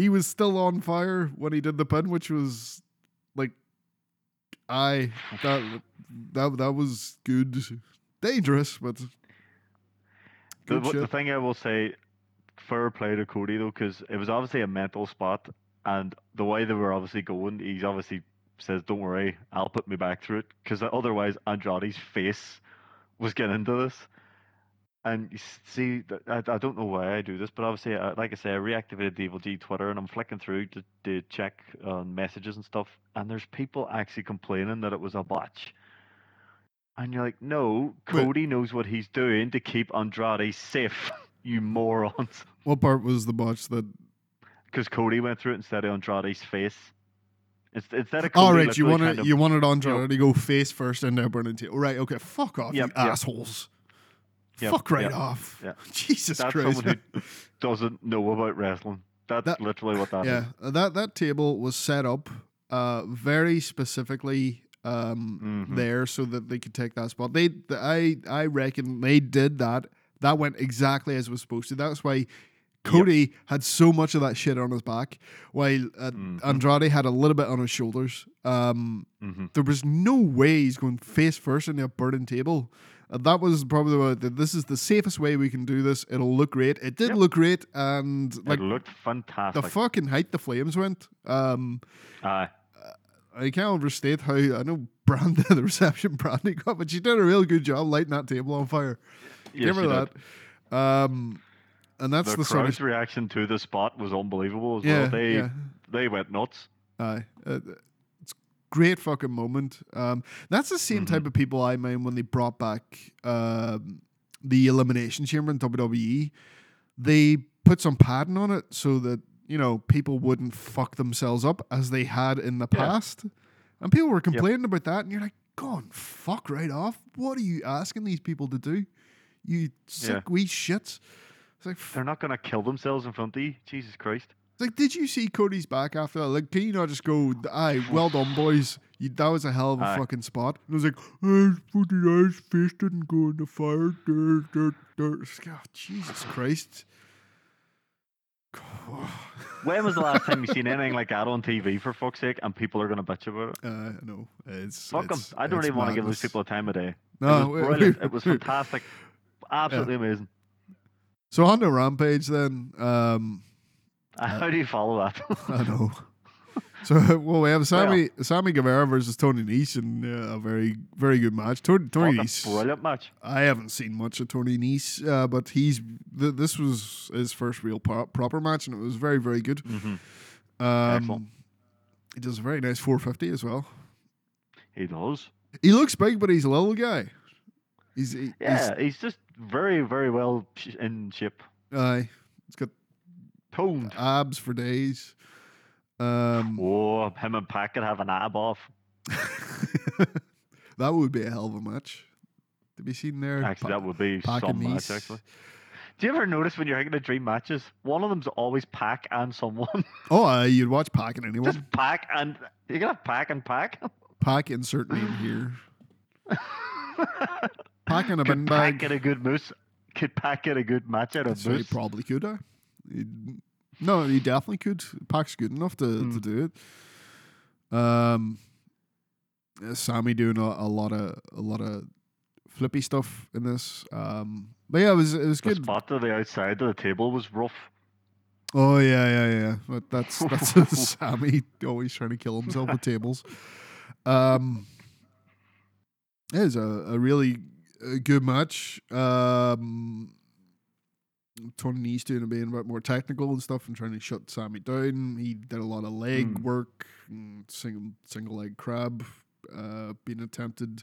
[SPEAKER 1] He was still on fire when he did the pin, which was like, I that that that was good, dangerous, but
[SPEAKER 2] The,
[SPEAKER 1] good
[SPEAKER 2] the thing I will say, fair play to Cody though, because it was obviously a mental spot, and the way they were obviously going, he's obviously says, "Don't worry, I'll put me back through it," because otherwise Andrade's face was getting into this. And you see, th- I, I don't know why I do this, but obviously, I, like I say, I reactivated the Evil G Twitter, and I'm flicking through to, to check on messages and stuff, and there's people actually complaining that it was a botch. And you're like, no,
[SPEAKER 1] Wait.
[SPEAKER 2] Cody knows what he's doing to keep Andrade safe, you morons.
[SPEAKER 1] What part was the botch that?
[SPEAKER 2] Because Cody went through it instead of Andrade's face. It's, instead of Cody
[SPEAKER 1] right, you
[SPEAKER 2] literally
[SPEAKER 1] want
[SPEAKER 2] trying
[SPEAKER 1] to
[SPEAKER 2] to-
[SPEAKER 1] you wanted Andrade to go face first into a burning table. Right, okay, fuck off,
[SPEAKER 2] Yep,
[SPEAKER 1] you
[SPEAKER 2] yep.
[SPEAKER 1] assholes.
[SPEAKER 2] Yep,
[SPEAKER 1] fuck right
[SPEAKER 2] yep,
[SPEAKER 1] off.
[SPEAKER 2] yeah.
[SPEAKER 1] Jesus
[SPEAKER 2] That's
[SPEAKER 1] Christ.
[SPEAKER 2] someone who doesn't know about wrestling. That's
[SPEAKER 1] That-
[SPEAKER 2] literally what that
[SPEAKER 1] yeah, uh, that that table was set up uh, very specifically um,
[SPEAKER 2] Mhm.
[SPEAKER 1] there so that they could take that spot. They, th- I, I reckon they did that. That went exactly as it was supposed to. That's why Cody had so much of that shit on his back, while uh,
[SPEAKER 2] Mhm.
[SPEAKER 1] Andrade had a little bit on his shoulders. Um,
[SPEAKER 2] hmm
[SPEAKER 1] there was no way he's going face first into a burning table. Uh, that was probably what the, this is the safest way we can do this. It'll look great. It did
[SPEAKER 2] Yep.
[SPEAKER 1] look great, and like
[SPEAKER 2] it looked fantastic.
[SPEAKER 1] the fucking height the flames went. Um,
[SPEAKER 2] Aye.
[SPEAKER 1] I can't overstate how I know Brandon the reception Brandy got, but she did a real good job lighting that table on fire.
[SPEAKER 2] Yes,
[SPEAKER 1] Give her
[SPEAKER 2] you did.
[SPEAKER 1] that. Um, and that's
[SPEAKER 2] The,
[SPEAKER 1] the, sort
[SPEAKER 2] crowd's
[SPEAKER 1] of
[SPEAKER 2] reaction to the spot was unbelievable as
[SPEAKER 1] yeah,
[SPEAKER 2] well. They
[SPEAKER 1] yeah.
[SPEAKER 2] they went nuts.
[SPEAKER 1] Aye. Uh, great fucking moment. Um, that's the same
[SPEAKER 2] Mm-hmm.
[SPEAKER 1] type of people I mind when they brought back um, the Elimination Chamber in WWE. They put some padding on it so that, you know, people wouldn't fuck themselves up as they had in the
[SPEAKER 2] Yeah.
[SPEAKER 1] past. And people were complaining about that, and you're like, go on, fuck right off. What are you asking these people to do? You sick wee shits. Like, f-
[SPEAKER 2] They're not gonna kill themselves in front of you. Jesus Christ.
[SPEAKER 1] Like, did you see Cody's back after that? Like, can you not just go, aye, well done, boys. You, that was a hell of a
[SPEAKER 2] Aye.
[SPEAKER 1] fucking spot. And it was like, oh, fucking ice face didn't go in the fire. Dirt, dirt, dirt. Oh, Jesus Christ.
[SPEAKER 2] When was the last time you seen anything like that on TV for fuck's sake? And people are gonna bitch about it.
[SPEAKER 1] Uh, no, it's
[SPEAKER 2] Fuck them.
[SPEAKER 1] it's-
[SPEAKER 2] I don't even want to give those people a time of day.
[SPEAKER 1] No,
[SPEAKER 2] it was brilliant. it was fantastic. Absolutely amazing.
[SPEAKER 1] So on to Rampage then. Um,
[SPEAKER 2] How do you follow that?
[SPEAKER 1] I know. So well, we have Sammy Sammy Guevara versus Tony Nese in uh, a very very good match. Tony, Tony Nese.
[SPEAKER 2] brilliant match.
[SPEAKER 1] I haven't seen much of Tony Nese, uh, but he's th- this was his first real pro- proper match, and it was very very good.
[SPEAKER 2] hmm
[SPEAKER 1] Um, he does a very nice 450 as well.
[SPEAKER 2] He does.
[SPEAKER 1] He looks big, but he's a little guy. He's he,
[SPEAKER 2] Yeah, he's just very, very well in shape.
[SPEAKER 1] he's, aye, he's got
[SPEAKER 2] Toned.
[SPEAKER 1] abs for days. Um,
[SPEAKER 2] Oh, him and Pac could have an ab off.
[SPEAKER 1] that would be a hell of a match to be seen there.
[SPEAKER 2] Actually,
[SPEAKER 1] Pa-
[SPEAKER 2] that would be
[SPEAKER 1] Pac
[SPEAKER 2] some match, actually. Do you ever notice when you're thinking of dream matches, one of them's always Pac and someone?
[SPEAKER 1] Oh, uh, you'd watch Pac and anyone.
[SPEAKER 2] just Pac and you can have Pac and Pac.
[SPEAKER 1] Pac insert name here. Pac in a bin
[SPEAKER 2] Pac
[SPEAKER 1] bag.
[SPEAKER 2] get a good moose? Could Pac get a good match out of
[SPEAKER 1] he
[SPEAKER 2] moose?
[SPEAKER 1] probably could. Uh. He'd- no, he definitely could. Pac's good enough to, to
[SPEAKER 2] Mm.
[SPEAKER 1] do it. Um, uh, Sammy doing a, a lot of a lot of flippy stuff in this. Um, but yeah, it was it was
[SPEAKER 2] The
[SPEAKER 1] good.
[SPEAKER 2] spot to the outside of the table was rough.
[SPEAKER 1] Oh yeah, yeah, yeah. But that's that's Sammy always trying to kill himself with tables. Um, it is a, a really uh good match. Um, Tony Nese doing being a bit more technical and stuff and trying to shut Sammy down. He did a lot of leg
[SPEAKER 2] Mm.
[SPEAKER 1] work, and single single leg crab uh, being attempted.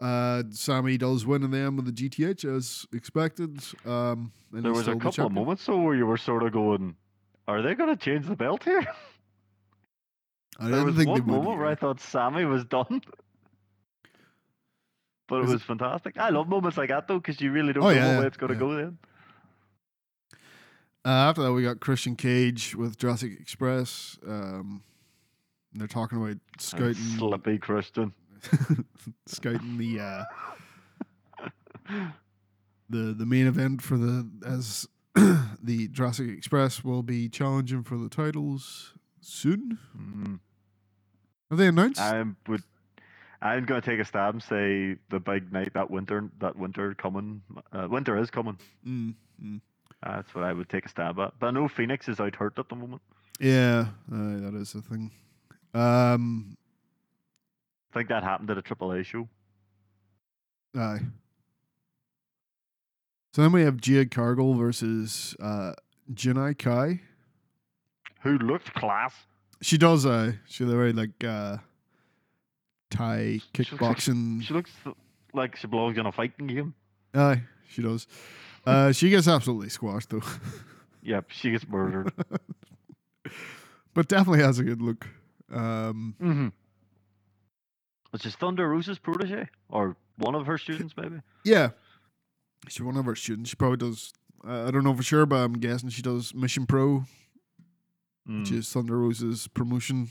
[SPEAKER 1] Uh, Sammy does win in the end with the GTH as expected. Um, and
[SPEAKER 2] There was a couple of moments though where you were sort of going, "Are they going to change the belt here?"
[SPEAKER 1] I
[SPEAKER 2] there was
[SPEAKER 1] think
[SPEAKER 2] one
[SPEAKER 1] they would.
[SPEAKER 2] moment where I thought Sammy was done. But it
[SPEAKER 1] Was it-
[SPEAKER 2] was fantastic. I love moments like that though, because you really don't
[SPEAKER 1] Oh,
[SPEAKER 2] know
[SPEAKER 1] yeah,
[SPEAKER 2] way it's going to
[SPEAKER 1] yeah.
[SPEAKER 2] go then.
[SPEAKER 1] Uh, after that, we got Christian Cage with Jurassic Express. Um, they're talking about scouting,
[SPEAKER 2] Slippy Christian.
[SPEAKER 1] scouting the uh, the the main event for the as the Jurassic Express will be challenging for the titles soon.
[SPEAKER 2] Mm.
[SPEAKER 1] Have they announced?
[SPEAKER 2] I would. I'm going to take a stab and say the big night that winter, that winter coming, uh, winter is coming.
[SPEAKER 1] Mm, mm.
[SPEAKER 2] That's what I would take a stab at. But I know Phoenix is out hurt at the moment.
[SPEAKER 1] Yeah, uh, that is a thing. Um,
[SPEAKER 2] I think that happened at a AAA show.
[SPEAKER 1] Aye. So then we have Jade Cargill versus uh, Janai Kai.
[SPEAKER 2] Who looked class.
[SPEAKER 1] She does. Uh, she very like uh, Thai
[SPEAKER 2] She looks like-
[SPEAKER 1] kickboxing.
[SPEAKER 2] She looks like she belongs in a fighting game.
[SPEAKER 1] Aye, she does. Uh, she gets absolutely squashed though,
[SPEAKER 2] Yep, she gets murdered.
[SPEAKER 1] but definitely has a good look. Um,
[SPEAKER 2] Mm-hmm. Which is Thunder Rosa's protege, or one of her students, maybe.
[SPEAKER 1] yeah, she's one of her students. She probably does. Uh, I don't know for sure, but I'm guessing she does Mission Pro, which
[SPEAKER 2] Mm.
[SPEAKER 1] is Thunder Rosa's promotion.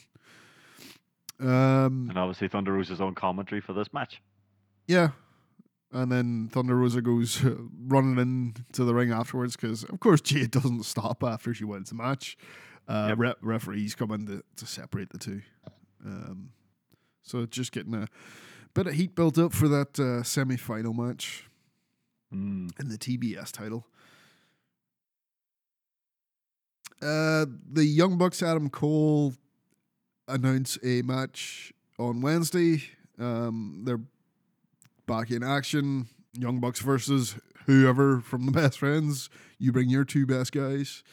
[SPEAKER 1] Um,
[SPEAKER 2] And obviously Thunder Rosa's own commentary for this match.
[SPEAKER 1] yeah, and then Thunder Rosa goes running into the ring afterwards because, of course, Jade doesn't stop after she wins the match. Uh,
[SPEAKER 2] Yep.
[SPEAKER 1] re- referees come in to, to separate the two. Um, so just getting a bit of heat built up for that uh, semi-final match
[SPEAKER 2] Mm.
[SPEAKER 1] in the TBS title. Uh, the Young Bucks Adam Cole announced a match on Wednesday. Um, they're back in action. Young Bucks versus whoever from the best friends. You bring your two best guys,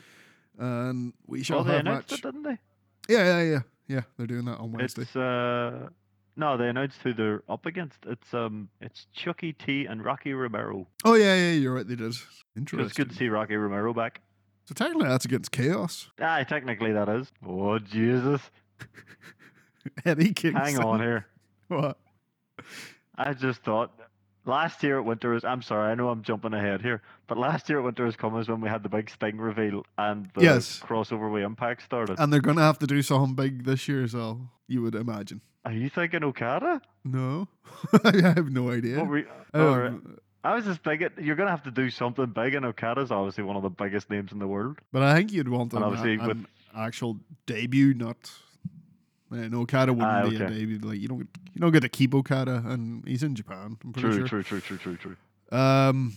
[SPEAKER 1] and we shall
[SPEAKER 2] Well, they
[SPEAKER 1] have
[SPEAKER 2] announced
[SPEAKER 1] match.
[SPEAKER 2] it, didn't they?
[SPEAKER 1] Yeah, yeah, yeah, yeah. They're doing that on Wednesday.
[SPEAKER 2] It's uh no, they announced who they're up against. It's um it's Chucky T and Rocky Romero.
[SPEAKER 1] oh yeah, yeah. You're right. They did. Interesting.
[SPEAKER 2] it's good to see Rocky Romero back.
[SPEAKER 1] So technically, that's against Chaos.
[SPEAKER 2] Ah, technically that is. Oh Jesus.
[SPEAKER 1] Eddie Kingston.
[SPEAKER 2] Hang on here.
[SPEAKER 1] What?
[SPEAKER 2] I just thought last year at Winter is I'm sorry, I know I'm jumping ahead here, but last year at Winter is Coming is when we had the big Sting reveal and the
[SPEAKER 1] Yes.
[SPEAKER 2] crossover with Impact started.
[SPEAKER 1] And they're gonna have to do something big this year as well. You would imagine.
[SPEAKER 2] Are you thinking Okada?
[SPEAKER 1] No, I have no idea.
[SPEAKER 2] You-
[SPEAKER 1] um,
[SPEAKER 2] I was just thinking you're gonna have to do something big, and Okada's obviously one of the biggest names in the world.
[SPEAKER 1] but I think you'd want an,
[SPEAKER 2] obviously
[SPEAKER 1] an
[SPEAKER 2] with-
[SPEAKER 1] actual debut, not. No, Okada wouldn't
[SPEAKER 2] Ah,
[SPEAKER 1] be a
[SPEAKER 2] okay.
[SPEAKER 1] debut. Like you don't, you don't get to keep Okada, and he's in Japan. I'm pretty
[SPEAKER 2] True,
[SPEAKER 1] sure.
[SPEAKER 2] true, true, true, true, true.
[SPEAKER 1] Um.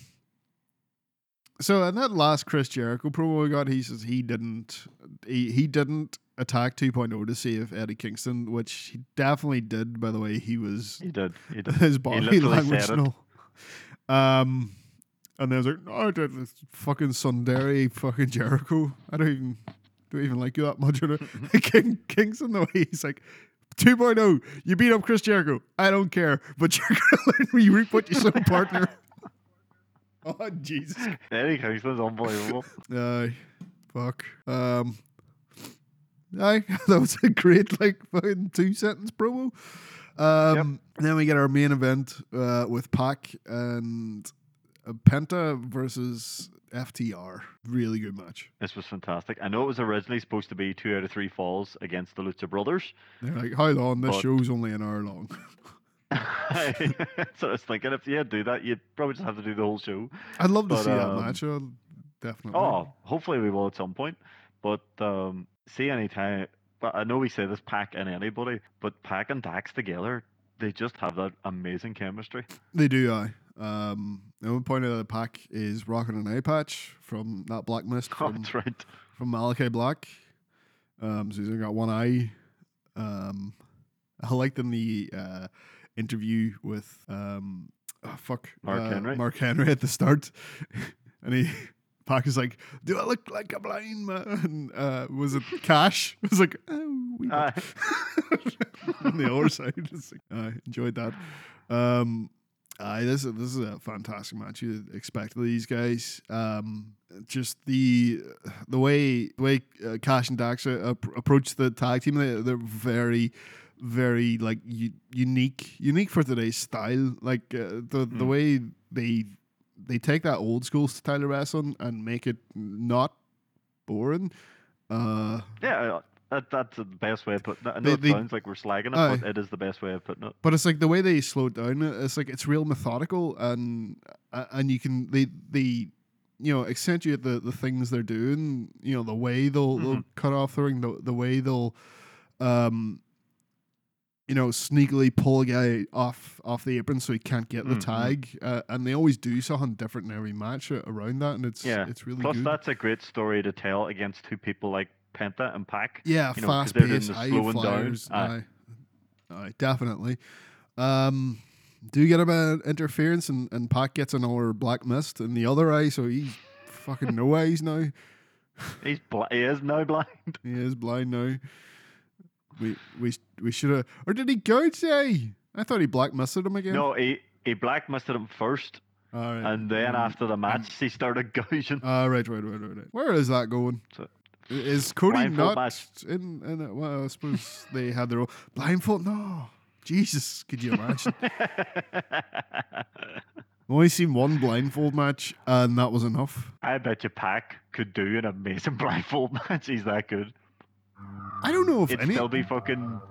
[SPEAKER 1] So in that last Chris Jericho promo we got, he says he didn't he, he didn't attack 2.0 to save Eddie Kingston, which he definitely did. By the way, he was
[SPEAKER 2] He did. He did.
[SPEAKER 1] his body
[SPEAKER 2] literally
[SPEAKER 1] language. No. Um, and there's like, no, I this fucking Sundari, fucking Jericho. I don't even don't even like you that much. King Kingston, the way he's like. 2.0, you beat up Chris Jericho. I don't care, but you're gonna let me reput your son partner. oh Jesus!
[SPEAKER 2] Eddie Kingston's unbelievable.
[SPEAKER 1] Aye, fuck. Um, aye, that was a great like fucking two sentence promo. Um, then we get our main event uh, with Pac and uh, Penta versus FTR. Really good match.
[SPEAKER 2] this was fantastic. I know it was originally supposed to be two out of three falls against the Lucha Brothers.
[SPEAKER 1] They're like, how long? This
[SPEAKER 2] But-
[SPEAKER 1] show's only an hour long.
[SPEAKER 2] so I was thinking if you do that, you'd probably just have to do the whole show.
[SPEAKER 1] I'd love to
[SPEAKER 2] But,
[SPEAKER 1] see that
[SPEAKER 2] um,
[SPEAKER 1] match. I'll definitely.
[SPEAKER 2] Oh, hopefully we will at some point. But um, see any time. But I know we say this Pac and anybody, but Pac and Dax together, they just have that amazing chemistry.
[SPEAKER 1] They do, I. Um, the one point of the Pac is rocking an eye patch from that Black Mist
[SPEAKER 2] Oh,
[SPEAKER 1] from,
[SPEAKER 2] that's right.
[SPEAKER 1] from Malachi Black. Um, so he's only got one eye. Um, I liked in the uh, interview with um, oh, fuck
[SPEAKER 2] Mark
[SPEAKER 1] uh,
[SPEAKER 2] Henry?
[SPEAKER 1] Mark Henry at the start, and he Pac is like, "Do I look like a blind man?" Uh, was it Cash? It was like, "Oh, we
[SPEAKER 2] Aye.
[SPEAKER 1] on the other side. Like, I enjoyed that. Um, aye, this is this is a fantastic match. You expect these guys. Um, just the the way the way uh, Cash and Dax uh, ap- approach the tag team. They, they're very very like u- unique unique for today's style. Like uh, the the
[SPEAKER 2] Mm.
[SPEAKER 1] way they they take that old school style of wrestling and make it not boring. Uh,
[SPEAKER 2] Yeah, that, that's the best way of putting it. I know
[SPEAKER 1] They-
[SPEAKER 2] it
[SPEAKER 1] they-
[SPEAKER 2] sounds like we're slagging it,
[SPEAKER 1] Aye.
[SPEAKER 2] but it is the best way of putting it.
[SPEAKER 1] but it's like the way they slow down. It's like it's real methodical, and and you can they they you know accentuate the the things they're doing. You know the way they'll they'll
[SPEAKER 2] Mhm.
[SPEAKER 1] cut off the ring, the the way they'll um you know sneakily pull a guy off off the apron so he can't get the
[SPEAKER 2] Mhm.
[SPEAKER 1] tag, uh, and they always do something different in every match around that, and it's
[SPEAKER 2] Yeah.
[SPEAKER 1] it's really
[SPEAKER 2] Plus,
[SPEAKER 1] good.
[SPEAKER 2] that's a great story to tell against two people like Penta and Pac.
[SPEAKER 1] Yeah,
[SPEAKER 2] you know,
[SPEAKER 1] fast paced,
[SPEAKER 2] slowing down.
[SPEAKER 1] flyers.
[SPEAKER 2] Aye.
[SPEAKER 1] Aye. Aye, definitely. Um, do get a bit of interference, and, and Pac gets another black mist in the other eye, so he's fucking no eyes now.
[SPEAKER 2] He's bl- he is now blind.
[SPEAKER 1] He is blind now. We we we should have, or did he gouge the eye? I thought he black misted him again.
[SPEAKER 2] No, he he blacklisted him first,
[SPEAKER 1] All right.
[SPEAKER 2] and then
[SPEAKER 1] Mm.
[SPEAKER 2] after the match, he started gouging.
[SPEAKER 1] Ah, right, right, right, right, right. Where is that going? Is Cody
[SPEAKER 2] Blindfold
[SPEAKER 1] not
[SPEAKER 2] match.
[SPEAKER 1] in? in it? Well, I suppose they had their own blindfold. No, Jesus, could you imagine? I've only seen one blindfold match, and that was enough.
[SPEAKER 2] I bet you Pac could do an amazing blindfold match. He's that good.
[SPEAKER 1] I don't know if
[SPEAKER 2] It'd
[SPEAKER 1] any.
[SPEAKER 2] still be fucking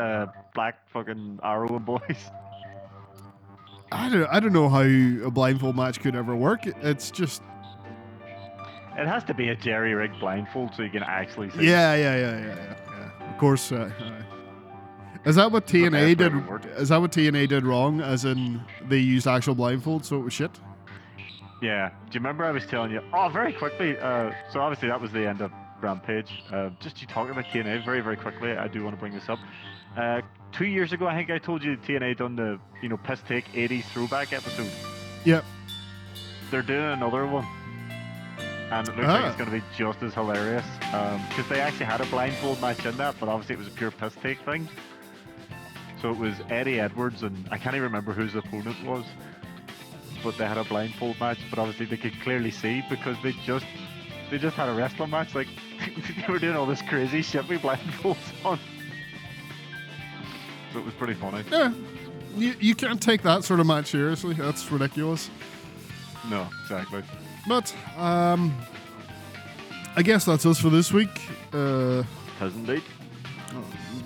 [SPEAKER 2] uh, black fucking Arrow and boys.
[SPEAKER 1] I don't. I don't know how a blindfold match could ever work. It's just.
[SPEAKER 2] It has to be a jerry rigged blindfold so you can actually see.
[SPEAKER 1] Yeah, yeah, yeah, yeah, yeah. yeah. Of course. Uh, aye. is that what TNA did?
[SPEAKER 2] to work it.
[SPEAKER 1] Is that what TNA did wrong? As in, they used actual blindfold, so it was shit.
[SPEAKER 2] Yeah. Do you remember I was telling you? Oh, very quickly. Uh, so obviously that was the end of Rampage. Uh, just you talking about TNA very, very quickly. I do want to bring this up. Uh, two years ago, I think I told you TNA done the you know piss take '80s throwback episode.
[SPEAKER 1] Yep.
[SPEAKER 2] They're doing another one, and it looks
[SPEAKER 1] Ah.
[SPEAKER 2] like it's going to be just as hilarious. Because they actually had a blindfold match in that, but obviously it was a pure piss take thing. So it was Eddie Edwards and I can't even remember whose opponent was, but they had a blindfold match. But obviously they could clearly see because they just they just had a wrestling match. Like they were doing all this crazy shit with blindfolds on. So it was pretty funny.
[SPEAKER 1] Yeah. You, you can't take that sort of match seriously. That's ridiculous.
[SPEAKER 2] No, exactly.
[SPEAKER 1] But um, I guess that's us for this week. Uh,
[SPEAKER 2] Has indeed.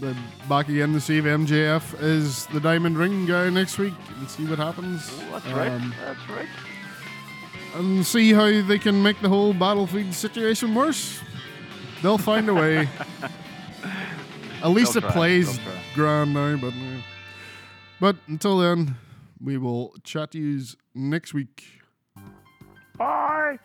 [SPEAKER 1] then back again to see if MJF is the Diamond Ring guy next week and see what happens.
[SPEAKER 2] Oh, that's right.
[SPEAKER 1] Um,
[SPEAKER 2] That's right.
[SPEAKER 1] and see how they can make the whole battlefield situation worse. They'll find a way. At least
[SPEAKER 2] They'll
[SPEAKER 1] it
[SPEAKER 2] try,
[SPEAKER 1] plays grand now, but uh, but until then, we will chat to you next week.
[SPEAKER 2] Bye.